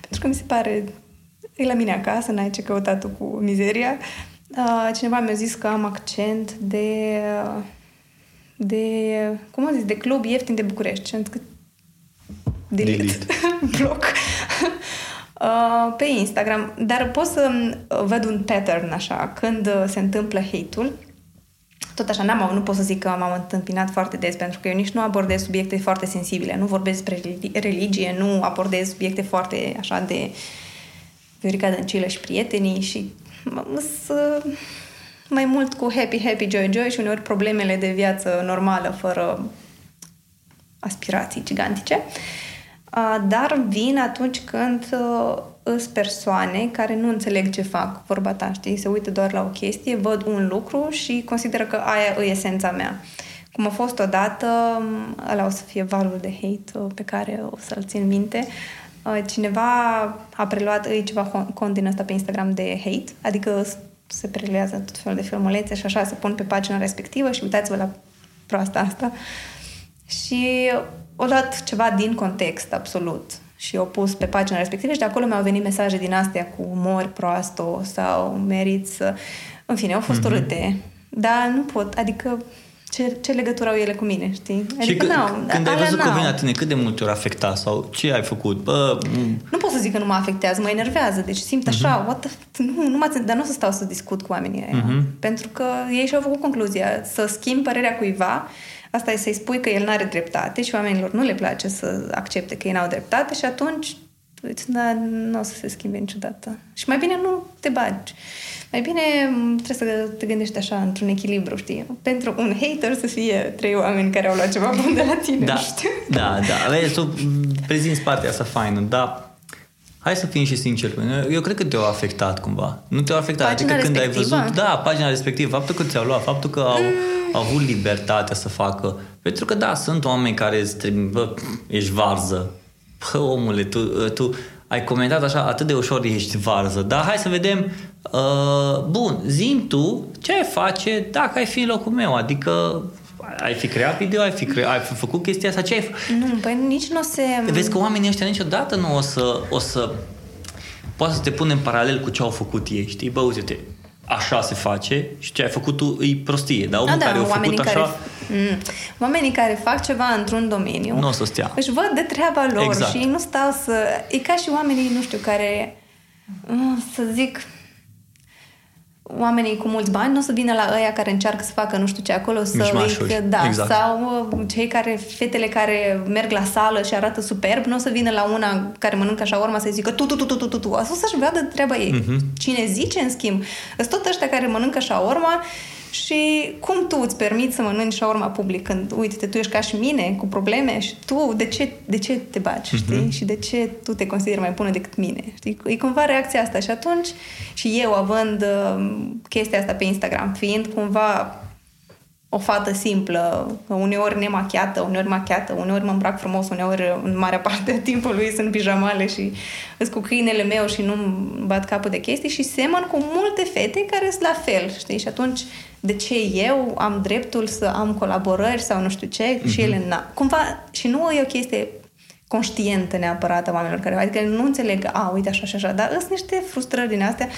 Pentru că mi se pare, e la mine acasă, n-ai ce căuta tu cu mizeria. Uh, cineva mi-a zis că am accent de, de, cum am zis, de club ieftin de București. Și am zis că delete, delete. (laughs) bloc. Uh, pe Instagram, dar pot să uh, văd un pattern așa, când uh, se întâmplă hate-ul, tot așa, n-am, nu pot să zic că m-am întâmpinat foarte des, pentru că eu nici nu abordez subiecte foarte sensibile, nu vorbesc despre religie, nu abordez subiecte foarte așa de Viorica Dăncilă și prietenii și să mai mult cu happy, happy, joy, joy și uneori problemele de viață normală, fără aspirații gigantice. Dar vin atunci când sunt persoane care nu înțeleg ce fac, vorba ta, știi? Se uită doar la o chestie, văd un lucru și consideră că aia e esența mea. Cum a fost odată, ăla o să fie valul de hate pe care o să-l țin minte, cineva a preluat, e ceva cont din asta pe Instagram de hate, adică se prelează tot felul de filmulețe și așa se pun pe pagina respectivă și uitați-vă la proasta asta. Și o dat ceva din context, absolut și o pus pe pagina respectivă și de acolo mi-au venit mesaje din astea cu umor proasto sau merit să... În fine, au fost mm-hmm. urâte. Dar nu pot, adică ce, ce legătură au ele cu mine, știi? Adică, și n-au, când ai văzut că vine la tine, cât de multe ori afecta sau ce ai făcut? Bă, nu pot să zic că nu mă afectează, mă enervează, deci simt așa, mm-hmm. what the, nu, nu mă, dar nu o să stau să discut cu oamenii aia, mm-hmm. pentru că ei și-au făcut concluzia, să schimb părerea cuiva Asta e să-i spui că el nu are dreptate și oamenilor nu le place să accepte că ei n-au dreptate și atunci da, nu o să se schimbe niciodată. Și mai bine nu te bagi. Mai bine trebuie să te gândești așa, într-un echilibru, știi? Pentru un hater să fie trei oameni care au luat ceva bun de la tine, da, știu? Da, da. Vezi, tu prezinți partea asta faină, dar hai să fim și sinceri. Eu cred că te-au afectat cumva. Nu te-au afectat. Pagina adică când ai văzut, da, pagina respectivă, faptul că ți-au luat, faptul că au, mm avut libertatea să facă. Pentru că, da, sunt oameni care îți trebuie, bă, ești varză. Bă, omule, tu, tu ai comentat așa, atât de ușor ești varză. Dar hai să vedem, uh, bun, zim tu ce ai face dacă ai fi în locul meu. Adică ai fi creat video, ai fi, cre- ai fi făcut chestia asta, ce ai făcut? Nu, păi nici nu se... Vezi că oamenii ăștia niciodată nu o să, o să poate să te pune în paralel cu ce au făcut ei, știi? Bă, uite-te, așa se face și ce ai făcut tu e prostie. Dar omul da, da, care a făcut așa... Care, mm, oamenii care fac ceva într-un domeniu nu o să stea. își văd de treaba lor exact. și nu stau să... E ca și oamenii, nu știu, care mm, să zic oamenii cu mulți bani nu o să vină la ăia care încearcă să facă nu știu ce acolo, să îi, da, exact. sau uh, cei care, fetele care merg la sală și arată superb, nu o să vină la una care mănâncă așa urma să-i zică tu, tu, tu, tu, tu, tu, tu. Asta o să-și vadă treaba ei. Uh-huh. Cine zice, în schimb, sunt tot ăștia care mănâncă așa urma și cum tu îți permiți să mănânci urma public când, uite, tu ești ca și mine, cu probleme și tu, de ce, de ce te baci, uh-huh. știi? Și de ce tu te consideri mai bună decât mine, știi? E cumva reacția asta și atunci și eu având uh, chestia asta pe Instagram, fiind cumva o fată simplă, uneori nemachiată, uneori machiată, uneori mă îmbrac frumos, uneori în marea (laughs) parte a timpului sunt pijamale și îs cu câinele meu și nu bat capul de chestii și semăn cu multe fete care sunt la fel, știi? Și atunci de ce eu am dreptul să am colaborări sau nu știu ce mm-hmm. și mhm. ele n Cumva, și nu e o chestie conștientă neapărat a oamenilor care, adică nu înțeleg, a, uite așa și așa, dar sunt niște frustrări din astea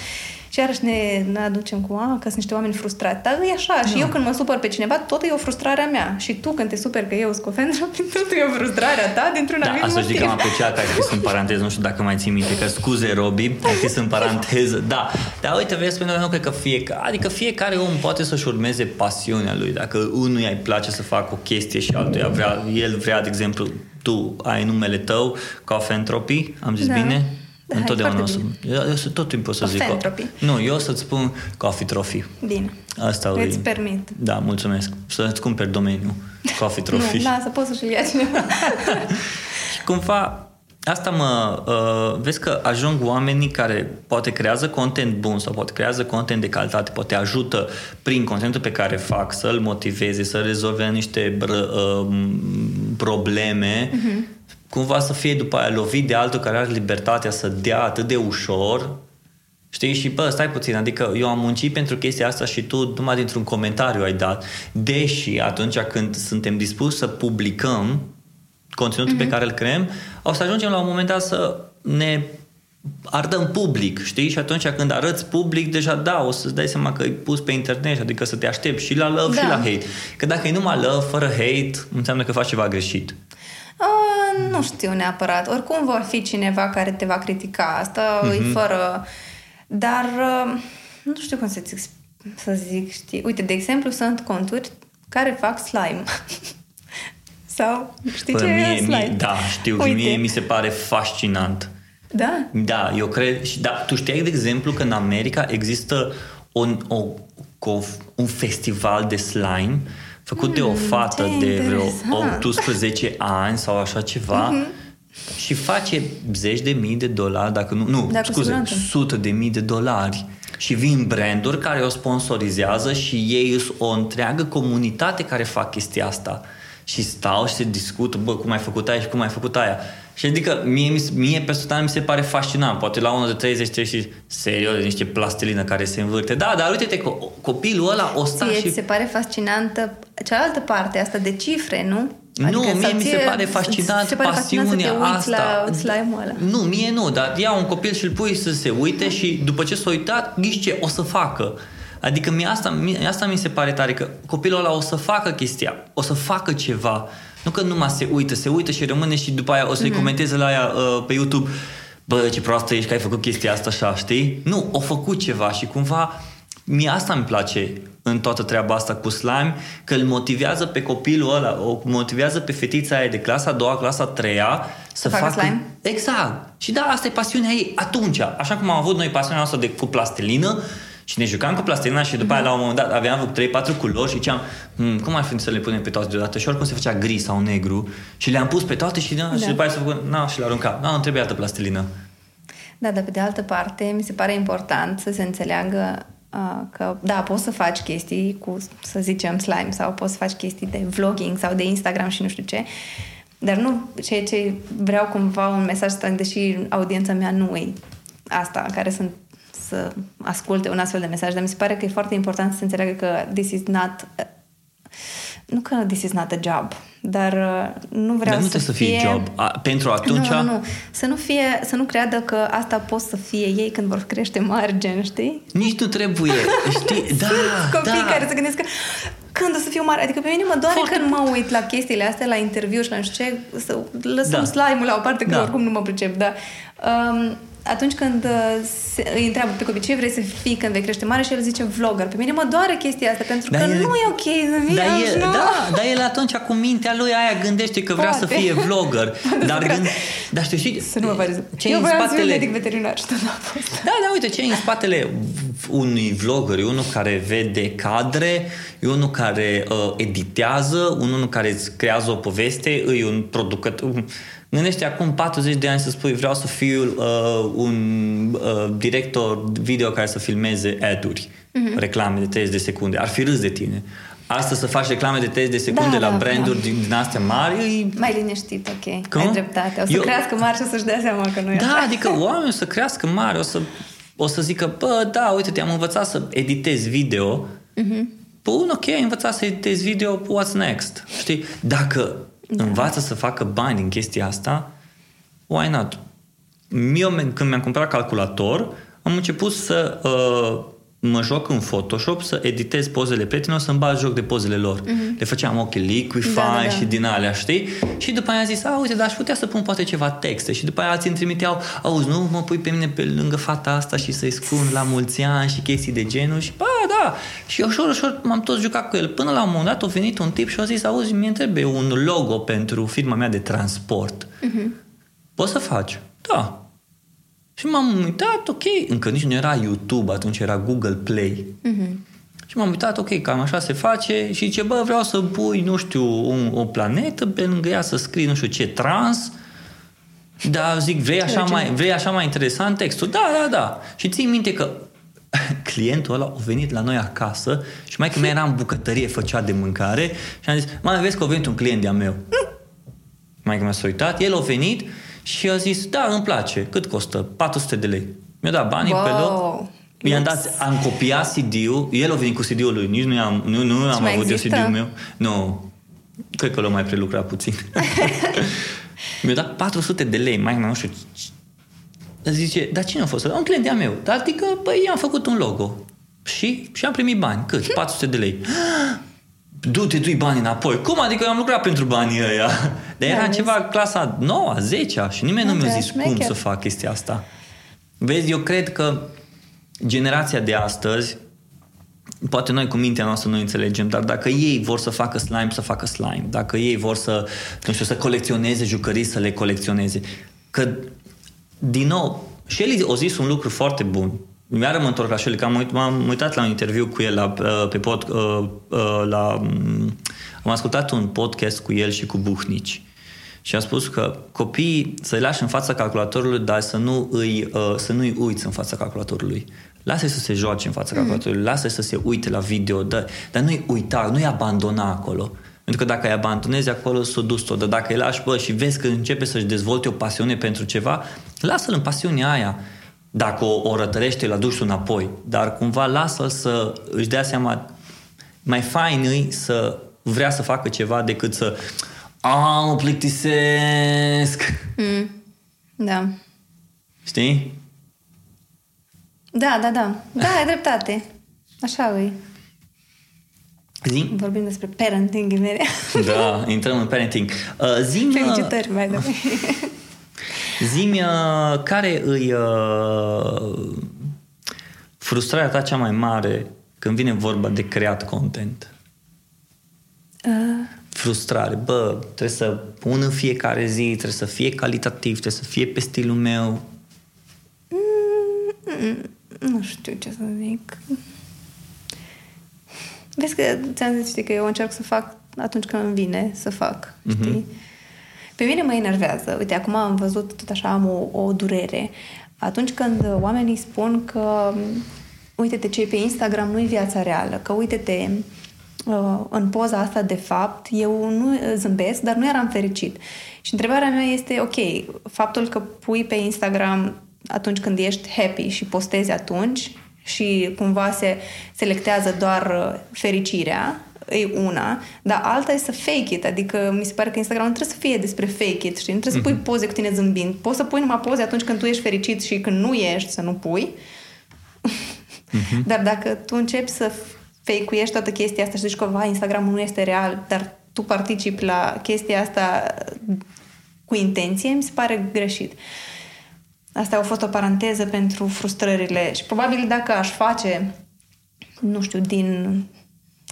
Și iarăși ne, ne aducem cu, a, că sunt niște oameni frustrați. Dar e așa. Și Nu. eu când mă supăr pe cineva, tot e o frustrare a mea. Și tu când te superi că eu scofendră, (laughs) tot e o frustrare a ta dintr-un Da, anumit asta motiv. știi că m-a apreciat că ai scris în paranteză, nu știu dacă mai ții minte, că scuze, Robi, ai scris în paranteză. Da, dar uite, vezi, pentru că nu cred că fiecare, adică fiecare om poate să-și urmeze pasiunea lui. Dacă unuia îi place să facă o chestie și altuia vrea, el vrea, de exemplu, tu ai numele tău, Coffee Entropy, am zis Da. bine? Da, Întotdeauna o e să... foarte Eu, eu să- tot timpul o să zic... Coffee Entropy. Nu, eu o să-ți spun Coffee Trophy. Bine. Asta Îți e- permit. Da, mulțumesc. Să-ți cumperi domeniul. Coffee (laughs) Trophy. Nu, lasă, poți să-și ia cineva. (laughs) Și cumva asta mă... Uh, vezi că ajung oamenii care poate creează content bun sau poate creează content de calitate, poate ajută prin contentul pe care fac să-l motiveze, să rezolve niște bră, uh, probleme, uh-huh. Cumva să fie după aia lovit de altul care are libertatea să dea atât de ușor Știi? Și bă, stai puțin, adică eu am muncit pentru chestia asta și tu numai dintr-un comentariu ai dat. Deși atunci când suntem dispuși să publicăm conținutul mm-hmm. pe care îl creăm, o să ajungem la un moment dat să ne ardăm public, știi? Și atunci când arăți public, deja da, o să-ți dai seama că e pus pe internet, adică să te aștepți și la love Da. și la hate. Că dacă e numai love, fără hate, înseamnă că faci ceva greșit. Uh, nu știu neapărat. Oricum va fi cineva care te va critica. Asta mm-hmm. e fără... Dar uh, nu știu cum să zic, să zic, știi. Uite, de exemplu, sunt conturi care fac slime. (laughs) Sau, știi Bă, ce mie, e slime? mie, da, știu, Uite. mie mi se pare fascinant. Da? Da, eu cred. Și da, tu știai, de exemplu, că în America există un, o, o, un festival de slime făcut de o fată Hmm, ce de vreo interesant. 18 ani sau așa ceva și face zeci de mii de dolari, dacă nu, nu, Da, cu scuze, siguranță. sute de mii de dolari. Și vin branduri care o sponsorizează și ei sunt o întreagă comunitate care fac chestia asta. Și stau și se discută, bă, cum ai făcut aia și cum ai făcut aia. Și adică mie, mi- mie personal mi se pare fascinant. Poate la unul de 30 treci și serios, niște plastilină care se învârte. Da, dar uite-te, co- copilul ăla o sta Ție și... ți se pare fascinantă cealaltă parte, asta de cifre, nu? nu, mie sau mi se ție pare îți- fascinant îți se pare fascinant pasiunea să te uiți asta. la slime-ul ăla. Nu, mie nu, dar ia un copil și îl pui să se uite și după ce s-a uitat, ghiși ce o să facă. Adică mie asta, mie, asta mi se pare tare, că copilul ăla o să facă chestia, o să facă ceva. Nu că numai se uită, se uită și rămâne și după aia o să-i comenteze la aia uh, pe YouTube bă, ce proastă ești că ai făcut chestia asta așa, știi? Nu, o făcut ceva și cumva mie asta îmi place în toată treaba asta cu slime, că îl motivează pe copilul ăla, o motivează pe fetița aia de clasa a doua, clasa a treia să, facă facă slime? Exact. Și da, asta e pasiunea ei atunci. Așa cum am avut noi pasiunea noastră de, cu plastilină și ne jucam cu plastilina și după aia la un moment dat aveam avut 3-4 culori și ziceam hm, cum ar fi să le punem pe toate deodată și oricum se făcea gri sau negru și le-am pus pe toate și, da, și Da. după aia se făcut, na, și le aruncat. Da, îmi trebuie altă plastilină. Da, dar pe de altă parte, mi se pare important să se înțeleagă uh, că, da, poți să faci chestii cu, să zicem, slime sau poți să faci chestii de vlogging sau de Instagram și nu știu ce, dar nu ceea ce vreau cumva un mesaj ăsta, deși audiența mea nu e asta, care sunt să asculte un astfel de mesaj, dar mi se pare că e foarte important să se înțeleagă că this is not nu că this is not a job, dar uh, nu vreau Dar nu să trebuie să fie fie... job. A, pentru atunci... Nu, nu, nu. Să nu, fie, să nu creadă că asta pot să fie ei când vor crește mari, gen, știi? Nici nu trebuie, știi? (laughs) Da, Copii da. care se gândesc că când o să fiu mare, adică pe mine mă doare Foarte- când mă uit la chestiile astea, la interviu și la nu știu ce, să lăsăm Da. slime-ul la o parte, că Da. oricum nu mă pricep, dar um, atunci când uh, se, îi întreabă pe copii ce vrei să fii când vei crește mare și el zice vlogger. Pe mine mă doare chestia asta, pentru Dar că el- nu e ok să fii Dar așa, el, nu? da, dar el atunci cu mintea lui aia gândește că vrea Poate. să fie vlogger. (laughs) dar, cred. gând, dar știu, știi, Să nu mă pare ce Eu în voiam să fiu spatele... medic veterinar și tot n-a fost. Da, da, uite, ce e în spatele unui vlogger? E unul care vede cadre, e unul care uh, editează, unul care îți creează o poveste, e un producător... Gândește acum 40 de ani să spui vreau să fiu uh, un uh, director video care să filmeze ad-uri, Mhm. reclame de 30 de secunde. Ar fi râs de tine. Astăzi să faci reclame de 30 de secunde Da, la da, branduri da. din, din astea mari, e Mai liniștit, ok. Cum? Ai dreptate. O să Eu- crească mari și o să-și dea seama că nu e Da, așa. adică (laughs) oamenii o să crească mari, o să, o să zică, bă, da, uite, te-am învățat să editezi video. Uh-huh. Bun, ok, ai învățat să editezi video, what's next? Știi? Dacă da. învață să facă bani din chestia asta, why not? Eu, când mi-am cumpărat calculator, am început să uh, mă joc în Photoshop, să editez pozele prietenilor, să-mi bag joc de pozele lor. Mm-hmm. Le făceam ochii Liquify da, da, da. și din alea, știi? Și după aia a zis, uite, dar aș putea să pun poate ceva texte. Și după aia alții îmi trimiteau, auzi, nu mă pui pe mine pe lângă fata asta și să-i scun la mulți ani și chestii de genul. Și, ba, da. Și ușor, ușor m-am tot jucat cu el. Până la un moment dat a venit un tip și a zis, auzi, mi trebuie un logo pentru firma mea de transport. Mm-hmm. Poți să faci? Da. Și m-am uitat, ok, încă nici nu era YouTube, atunci era Google Play. Mm-hmm. Și m-am uitat, ok, cam așa se face și ce bă, vreau să pui, nu știu, un, o planetă pe lângă ea, să scrii nu știu ce, trans, da, zic, vrei așa, mai, vrei așa mai interesant textul? Da, da, da. Și ții minte că (laughs) clientul ăla a venit la noi acasă și mai că mea era în bucătărie, făcea de mâncare și am zis, mai vezi că a venit un client de-a meu. Mai că mi-a uitat, el a venit și a zis, da, îmi place. Cât costă? 400 de lei. Mi-a dat banii wow. pe loc. I-am dat, am copiat CD-ul, el a venit cu CD-ul lui, nici nu am, nu, nu am avut eu CD-ul meu. Nu, cred că l-a mai prelucrat puțin. (laughs) Mi-a dat 400 de lei, mai nu știu. Zice, dar cine a fost? Un client de-a meu. Adică, băi, am făcut un logo. Și, și am primit bani. Cât? 400 de lei (gasps) du-te, du banii înapoi. Cum adică eu am lucrat pentru banii ăia? (laughs) Dar era da, ceva clasa 9 10 și nimeni nu mi-a zis cum să fac chestia asta. Vezi, eu cred că generația de astăzi poate noi cu mintea noastră nu înțelegem, dar dacă ei vor să facă slime, să facă slime. Dacă ei vor să, nu știu, să colecționeze jucării, să le colecționeze. Că, din nou, și el a zis un lucru foarte bun mi-a mă întorc la Shelley, că am, uit, m-am uitat la un interviu cu el la, uh, pe pod, uh, uh, la, um, am ascultat un podcast cu el și cu Buhnici. Și a spus că copiii să-i lași în fața calculatorului, dar să nu îi, uh, să nu-i uiți în fața calculatorului. Lasă-i să se joace în fața mm. calculatorului, lasă-i să se uite la video, dar, dar nu-i uita, nu-i abandona acolo. Pentru că dacă îi abandonezi acolo, s-o dus tot. Dar dacă îi lași, bă, și vezi că începe să-și dezvolte o pasiune pentru ceva, lasă-l în pasiunea aia dacă o, o rătărește, la dușul înapoi. Dar cumva lasă-l să își dea seama mai fain îi să vrea să facă ceva decât să a, mă plictisesc. Mm. Da. Știi? Da, da, da. Da, ai dreptate. Așa e. Zim? Vorbim despre parenting imediat. Da, intrăm în parenting. Uh, zim, Felicitări, mai de Zimi, uh, care îi uh, frustrarea ta cea mai mare când vine vorba de creat content? Uh. Frustrare. Bă, trebuie să pun în fiecare zi, trebuie să fie calitativ, trebuie să fie pe stilul meu. Mm, nu știu ce să zic. Vezi că ți-am zis, știi, că eu încerc să fac atunci când îmi vine să fac, știi? Uh-huh. Pe mine mă enervează. Uite, acum am văzut tot așa, am o, o durere. Atunci când oamenii spun că uite-te ce e pe Instagram nu e viața reală, că uite-te uh, în poza asta de fapt eu nu zâmbesc, dar nu eram fericit. Și întrebarea mea este, ok, faptul că pui pe Instagram atunci când ești happy și postezi atunci și cumva se selectează doar uh, fericirea, e una, dar alta e să fake it, adică mi se pare că Instagram nu trebuie să fie despre fake it, știi? Nu trebuie să pui mhm. poze cu tine zâmbind. Poți să pui numai poze atunci când tu ești fericit și când nu ești, să nu pui. Uh-huh. (laughs) Dar dacă tu începi să fake-uiești toată chestia asta și zici că, va, Instagramul nu este real, dar tu participi la chestia asta cu intenție, mi se pare greșit. Asta a fost o paranteză pentru frustrările și probabil dacă aș face, nu știu, din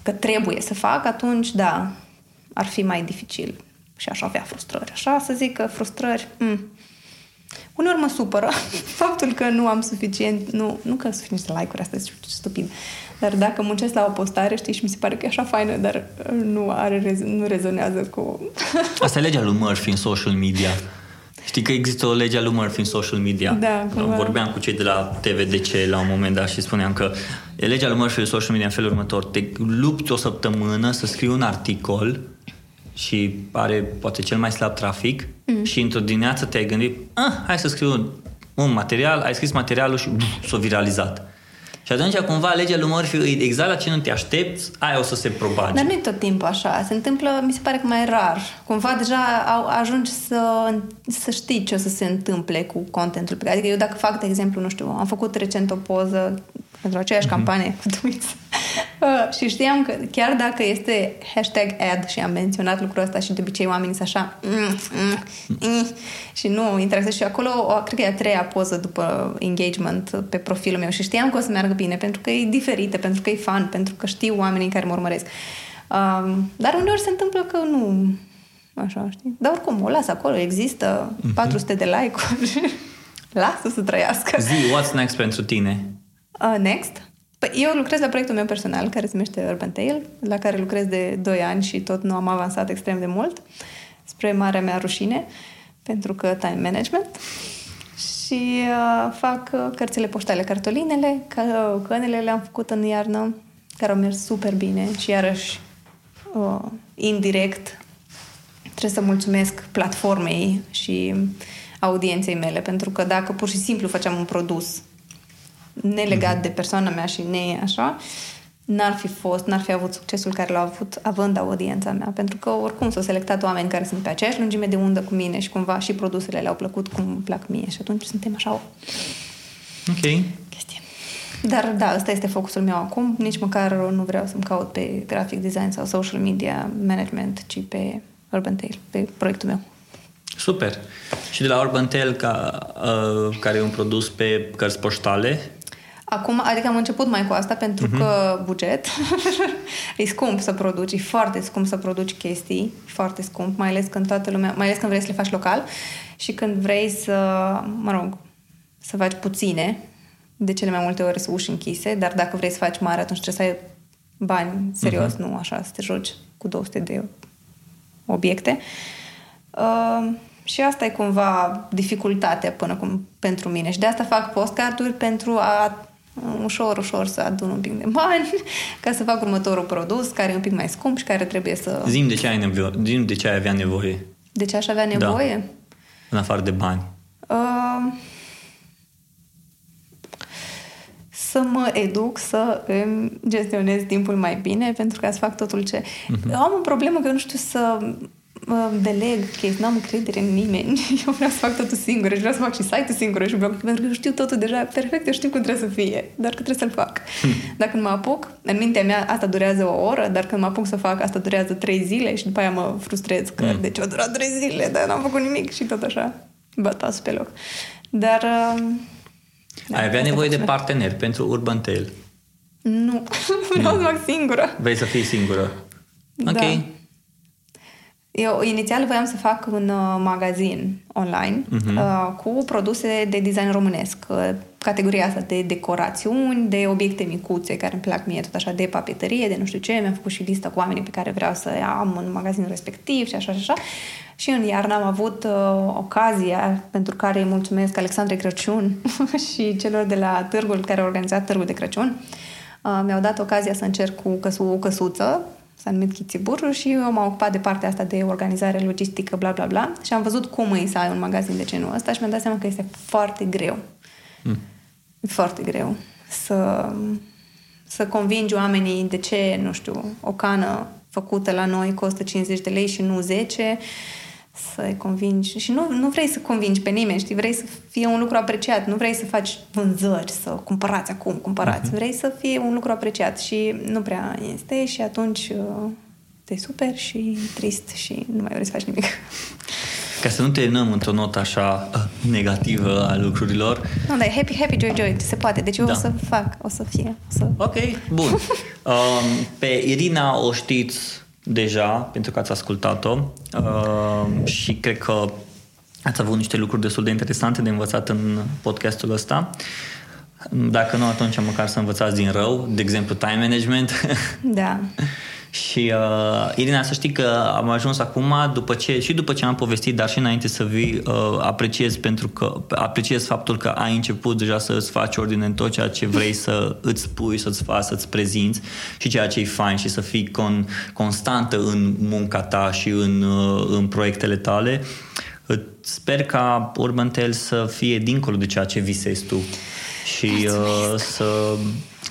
că trebuie să fac, atunci, da, ar fi mai dificil și aș avea frustrări. Așa să zic că frustrări... Mm. Uneori mă supără (laughs) faptul că nu am suficient, nu, nu că suficient like-uri, asta este stupid, dar dacă muncesc la o postare, știi, și mi se pare că e așa faină, dar nu, are, nu rezonează cu... Asta e legea lui Murphy în social media. Știi că există o lege a lui Murphy în social media. Da, cumva. Vorbeam cu cei de la TVDC la un moment dat și spuneam că e legea lui Murphy în social media în felul următor. Te lupți o săptămână să scrii un articol și are poate cel mai slab trafic mm. și într-o dimineață te-ai gândit ah, hai să scriu un, un material, ai scris materialul și s-a viralizat. Și atunci cumva legea lui Murphy exact la ce nu te aștepți, aia o să se propage. Dar nu e tot timpul așa. Se întâmplă, mi se pare că mai rar. Cumva deja au, ajungi să, să știi ce o să se întâmple cu contentul pe care... Adică eu dacă fac, de exemplu, nu știu, am făcut recent o poză pentru aceeași mm-hmm. campanie cu Twix. Uh, și știam că chiar dacă este hashtag ad și am menționat lucrul ăsta și de obicei oamenii sunt așa mm, mm, mm, și nu interacționează și acolo o, cred că e a treia poză după engagement pe profilul meu și știam că o să meargă bine pentru că e diferită, pentru că e fun, pentru că știu oamenii care mă urmăresc. Um, dar uneori se întâmplă că nu așa, știi? Dar oricum, o las acolo, există mm-hmm. 400 de like-uri (laughs) lasă să trăiască. Zi, what's next pentru tine? Uh, next? Păi eu lucrez la proiectul meu personal, care se numește Urban Tale, la care lucrez de 2 ani și tot nu am avansat extrem de mult, spre marea mea rușine, pentru că time management. Și uh, fac uh, cărțile poștale, cartolinele, că, cănele le-am făcut în iarnă, care au mers super bine și iarăși uh, indirect trebuie să mulțumesc platformei și audienței mele, pentru că dacă pur și simplu făceam un produs nelegat mm-hmm. de persoana mea și ne așa, n-ar fi fost, n-ar fi avut succesul care l-a avut având audiența mea, pentru că oricum s-au selectat oameni care sunt pe aceeași lungime de undă cu mine și cumva și produsele le-au plăcut cum plac mie și atunci suntem așa o Ok. chestie. Dar da, ăsta este focusul meu acum, nici măcar nu vreau să-mi caut pe graphic design sau social media management, ci pe Urban Tale, pe proiectul meu. Super. Și de la Urban Tale, ca, uh, care e un produs pe cărți poștale, Acum, adică am început mai cu asta pentru uh-huh. că buget. (laughs) e scump să produci, e foarte scump să produci chestii, foarte scump, mai ales când toată lumea, mai ales când vrei să le faci local și când vrei să, mă rog, să faci puține, de cele mai multe ori sunt uși închise, dar dacă vrei să faci mare, atunci trebuie să ai bani serios, uh-huh. nu așa, să te joci cu 200 de obiecte. Uh, și asta e cumva dificultatea până cum, pentru mine. Și de asta fac postcarduri pentru a ușor, ușor să adun un pic de bani (laughs) ca să fac următorul produs care e un pic mai scump și care trebuie să... Zim de ce ai, nevo- Zim de ce ai avea nevoie. De ce aș avea da. nevoie? Da. În afară de bani. Uh, să mă educ să îmi gestionez timpul mai bine pentru ca să fac totul ce... Uh-huh. Eu am o problemă că nu știu să deleg chestii, n-am încredere în nimeni. (laughs) Eu vreau să fac totul singur și vreau să fac și site-ul singur și blog, pentru că știu totul deja perfect, eu știu cum trebuie să fie, dar că trebuie să-l fac. Hmm. Dacă mă apuc, în mintea mea asta durează o oră, dar când mă apuc să fac, asta durează trei zile și după aia mă frustrez că hmm. de ce a durat trei zile, dar n-am făcut nimic și tot așa bătați pe loc. Dar... Uh, Ai avea nevoie de parteneri pentru Urban Tale? Nu, (laughs) vreau să fac singură. Vrei să fii singură? Ok. Da. Eu inițial voiam să fac un uh, magazin online uh-huh. uh, cu produse de design românesc. Uh, categoria asta de decorațiuni, de obiecte micuțe care îmi plac mie, tot așa, de papeterie, de nu știu ce. Mi-am făcut și lista cu oamenii pe care vreau să am în magazinul respectiv și așa și așa. Și în iarnă am avut uh, ocazia pentru care îi mulțumesc Alexandrei Crăciun (laughs) și celor de la târgul care au organizat târgul de Crăciun. Uh, mi-au dat ocazia să încerc cu căsu- o căsuță s-a numit Chitiburul și eu m-am ocupat de partea asta de organizare logistică, bla, bla, bla. Și am văzut cum e să ai un magazin de genul ăsta și mi-am dat seama că este foarte greu. Mm. Foarte greu să, să convingi oamenii de ce, nu știu, o cană făcută la noi costă 50 de lei și nu 10 să-i convingi. Și nu, nu vrei să convingi pe nimeni, știi? Vrei să fie un lucru apreciat. Nu vrei să faci vânzări, să cumpărați acum, cumpărați. Uh-huh. Vrei să fie un lucru apreciat și nu prea este și atunci uh, te super și trist și nu mai vrei să faci nimic. (laughs) Ca să nu terminăm într-o notă așa uh, negativă a lucrurilor. Nu, dar happy, happy, joy, joy. Se poate. Deci eu da. o să fac, o să fie. O să... Ok, bun. (laughs) um, pe Irina o știți deja, pentru că ați ascultat-o uh, și cred că ați avut niște lucruri destul de interesante de învățat în podcastul ăsta. Dacă nu, atunci măcar să învățați din rău, de exemplu time management. Da. (laughs) Și uh, Irina, să știi că am ajuns acum după ce, și după ce am povestit, dar și înainte să vii, uh, apreciez pentru că apreciez faptul că ai început deja să îți faci ordine în tot ceea ce vrei să îți spui, să-ți faci, să-ți prezinți și ceea ce e fain și să fii con, constantă în munca ta și în, uh, în proiectele tale. Sper ca Urban Tale să fie dincolo de ceea ce visezi tu. Și uh, să,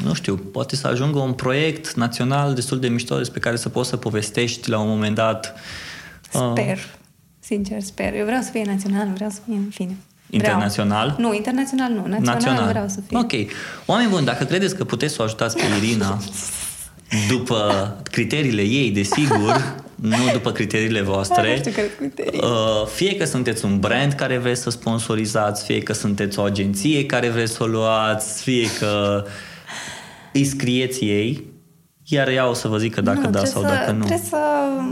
nu știu, poate să ajungă un proiect național destul de mișto despre care să poți să povestești la un moment dat. Uh, sper, sincer sper. Eu vreau să fie național, vreau să fie în fine. Internațional? Vreau. Nu, internațional nu. Național, național vreau să fie. Ok. Oameni buni, dacă credeți că puteți să o ajutați pe Irina (laughs) după criteriile ei, desigur, (laughs) nu după criteriile voastre. Nu știu criterii. Uh, fie că sunteți un brand care vreți să sponsorizați, fie că sunteți o agenție care vreți să o luați, fie că îi scrieți ei, iar ea o să vă zică dacă nu, da sau să, dacă nu. Trebuie să,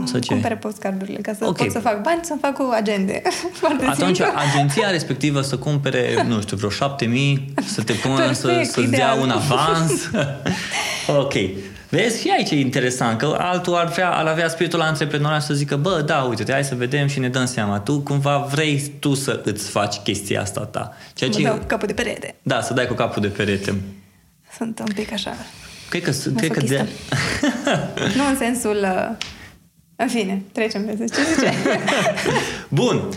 să ce? cumpere postcardurile ca să okay. pot să fac bani să-mi fac o agende. (laughs) Atunci simplu. agenția respectivă să cumpere, nu știu, vreo șapte mii, să te pună Perfect, să, să-ți dea un avans. (laughs) ok. Vezi, și aici e interesant, că altul ar, vrea, ar avea spiritul antreprenorial să zică, bă, da, uite, hai să vedem și ne dăm seama. Tu cumva vrei tu să îți faci chestia asta ta. Ceea ce... Mă dau cu capul de perete. Da, să dai cu capul de perete. Sunt un pic așa. Cred că, cred că de... (laughs) nu în sensul... Uh... În fine, trecem pe ce zice. (laughs) Bun.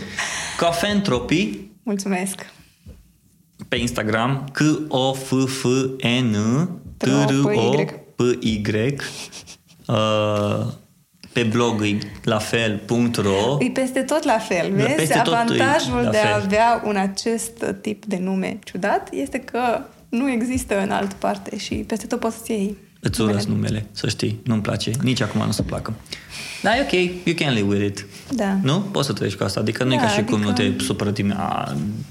Cafentropy. Mulțumesc. Pe Instagram, c o f f n t r o p y (laughs) uh, pe blog e la fel.ro E peste tot la fel, vezi? Peste Avantajul de a avea un acest tip de nume ciudat este că nu există în altă parte și peste tot poți să iei Îți urăsc numele, să știi, nu-mi place. Nici acum nu se placă. Da, e ok, you can live with it. Da. Nu? Poți să treci cu asta. Adică nu da, e ca și adică... cum nu te supără dimine-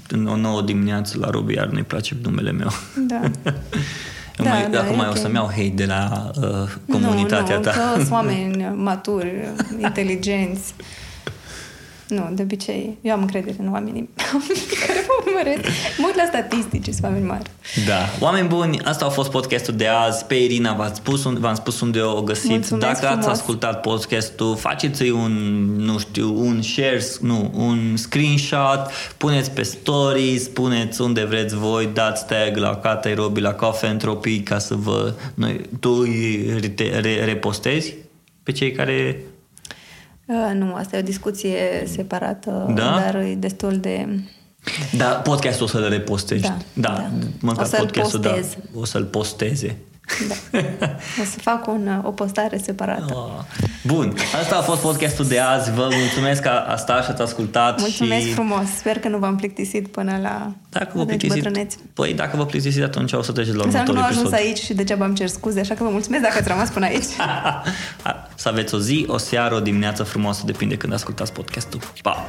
în o nouă dimineață la Ruby, iar nu-i place numele meu. Da. (laughs) Eu da, mai, da, acum mai okay. o să-mi iau hate de la uh, comunitatea nu, nu, ta. Nu, (laughs) sunt oameni maturi, (laughs) inteligenți. Nu, de obicei, eu am încredere în oamenii (laughs) care mă urmăresc. Mă uit la statistici, sunt oameni mari. Da. Oameni buni, asta a fost podcastul de azi. Pe Irina v-ați spus, v-am spus unde o găsiți. Mulțumesc Dacă frumos. ați ascultat podcastul, faceți-i un, nu știu, un share, nu, un screenshot, puneți pe stories, spuneți unde vreți voi, dați tag la Cata Robi, la Coffee Entropy ca să vă... Noi, tu îi re, re, repostezi pe cei care Uh, nu, asta e o discuție separată, da? dar e destul de... Da, podcastul o să-l repostești. Da, da, da. măcar o să-l podcastul, postez. Da, o să-l posteze. Da. O să fac un, o postare separată. Oh. Bun, asta a fost podcastul de azi. Vă mulțumesc că a stat și ați ascultat. Mulțumesc și... frumos. Sper că nu v-am plictisit până la dacă vă plictisit, bătrâneți. Păi dacă vă plictisit, atunci o să treceți la următorul episod. nu ajuns aici și degeaba îmi cer scuze, așa că vă mulțumesc dacă ați rămas până aici. (laughs) să aveți o zi, o seară, o dimineață frumoasă, depinde când ascultați podcastul. Pa!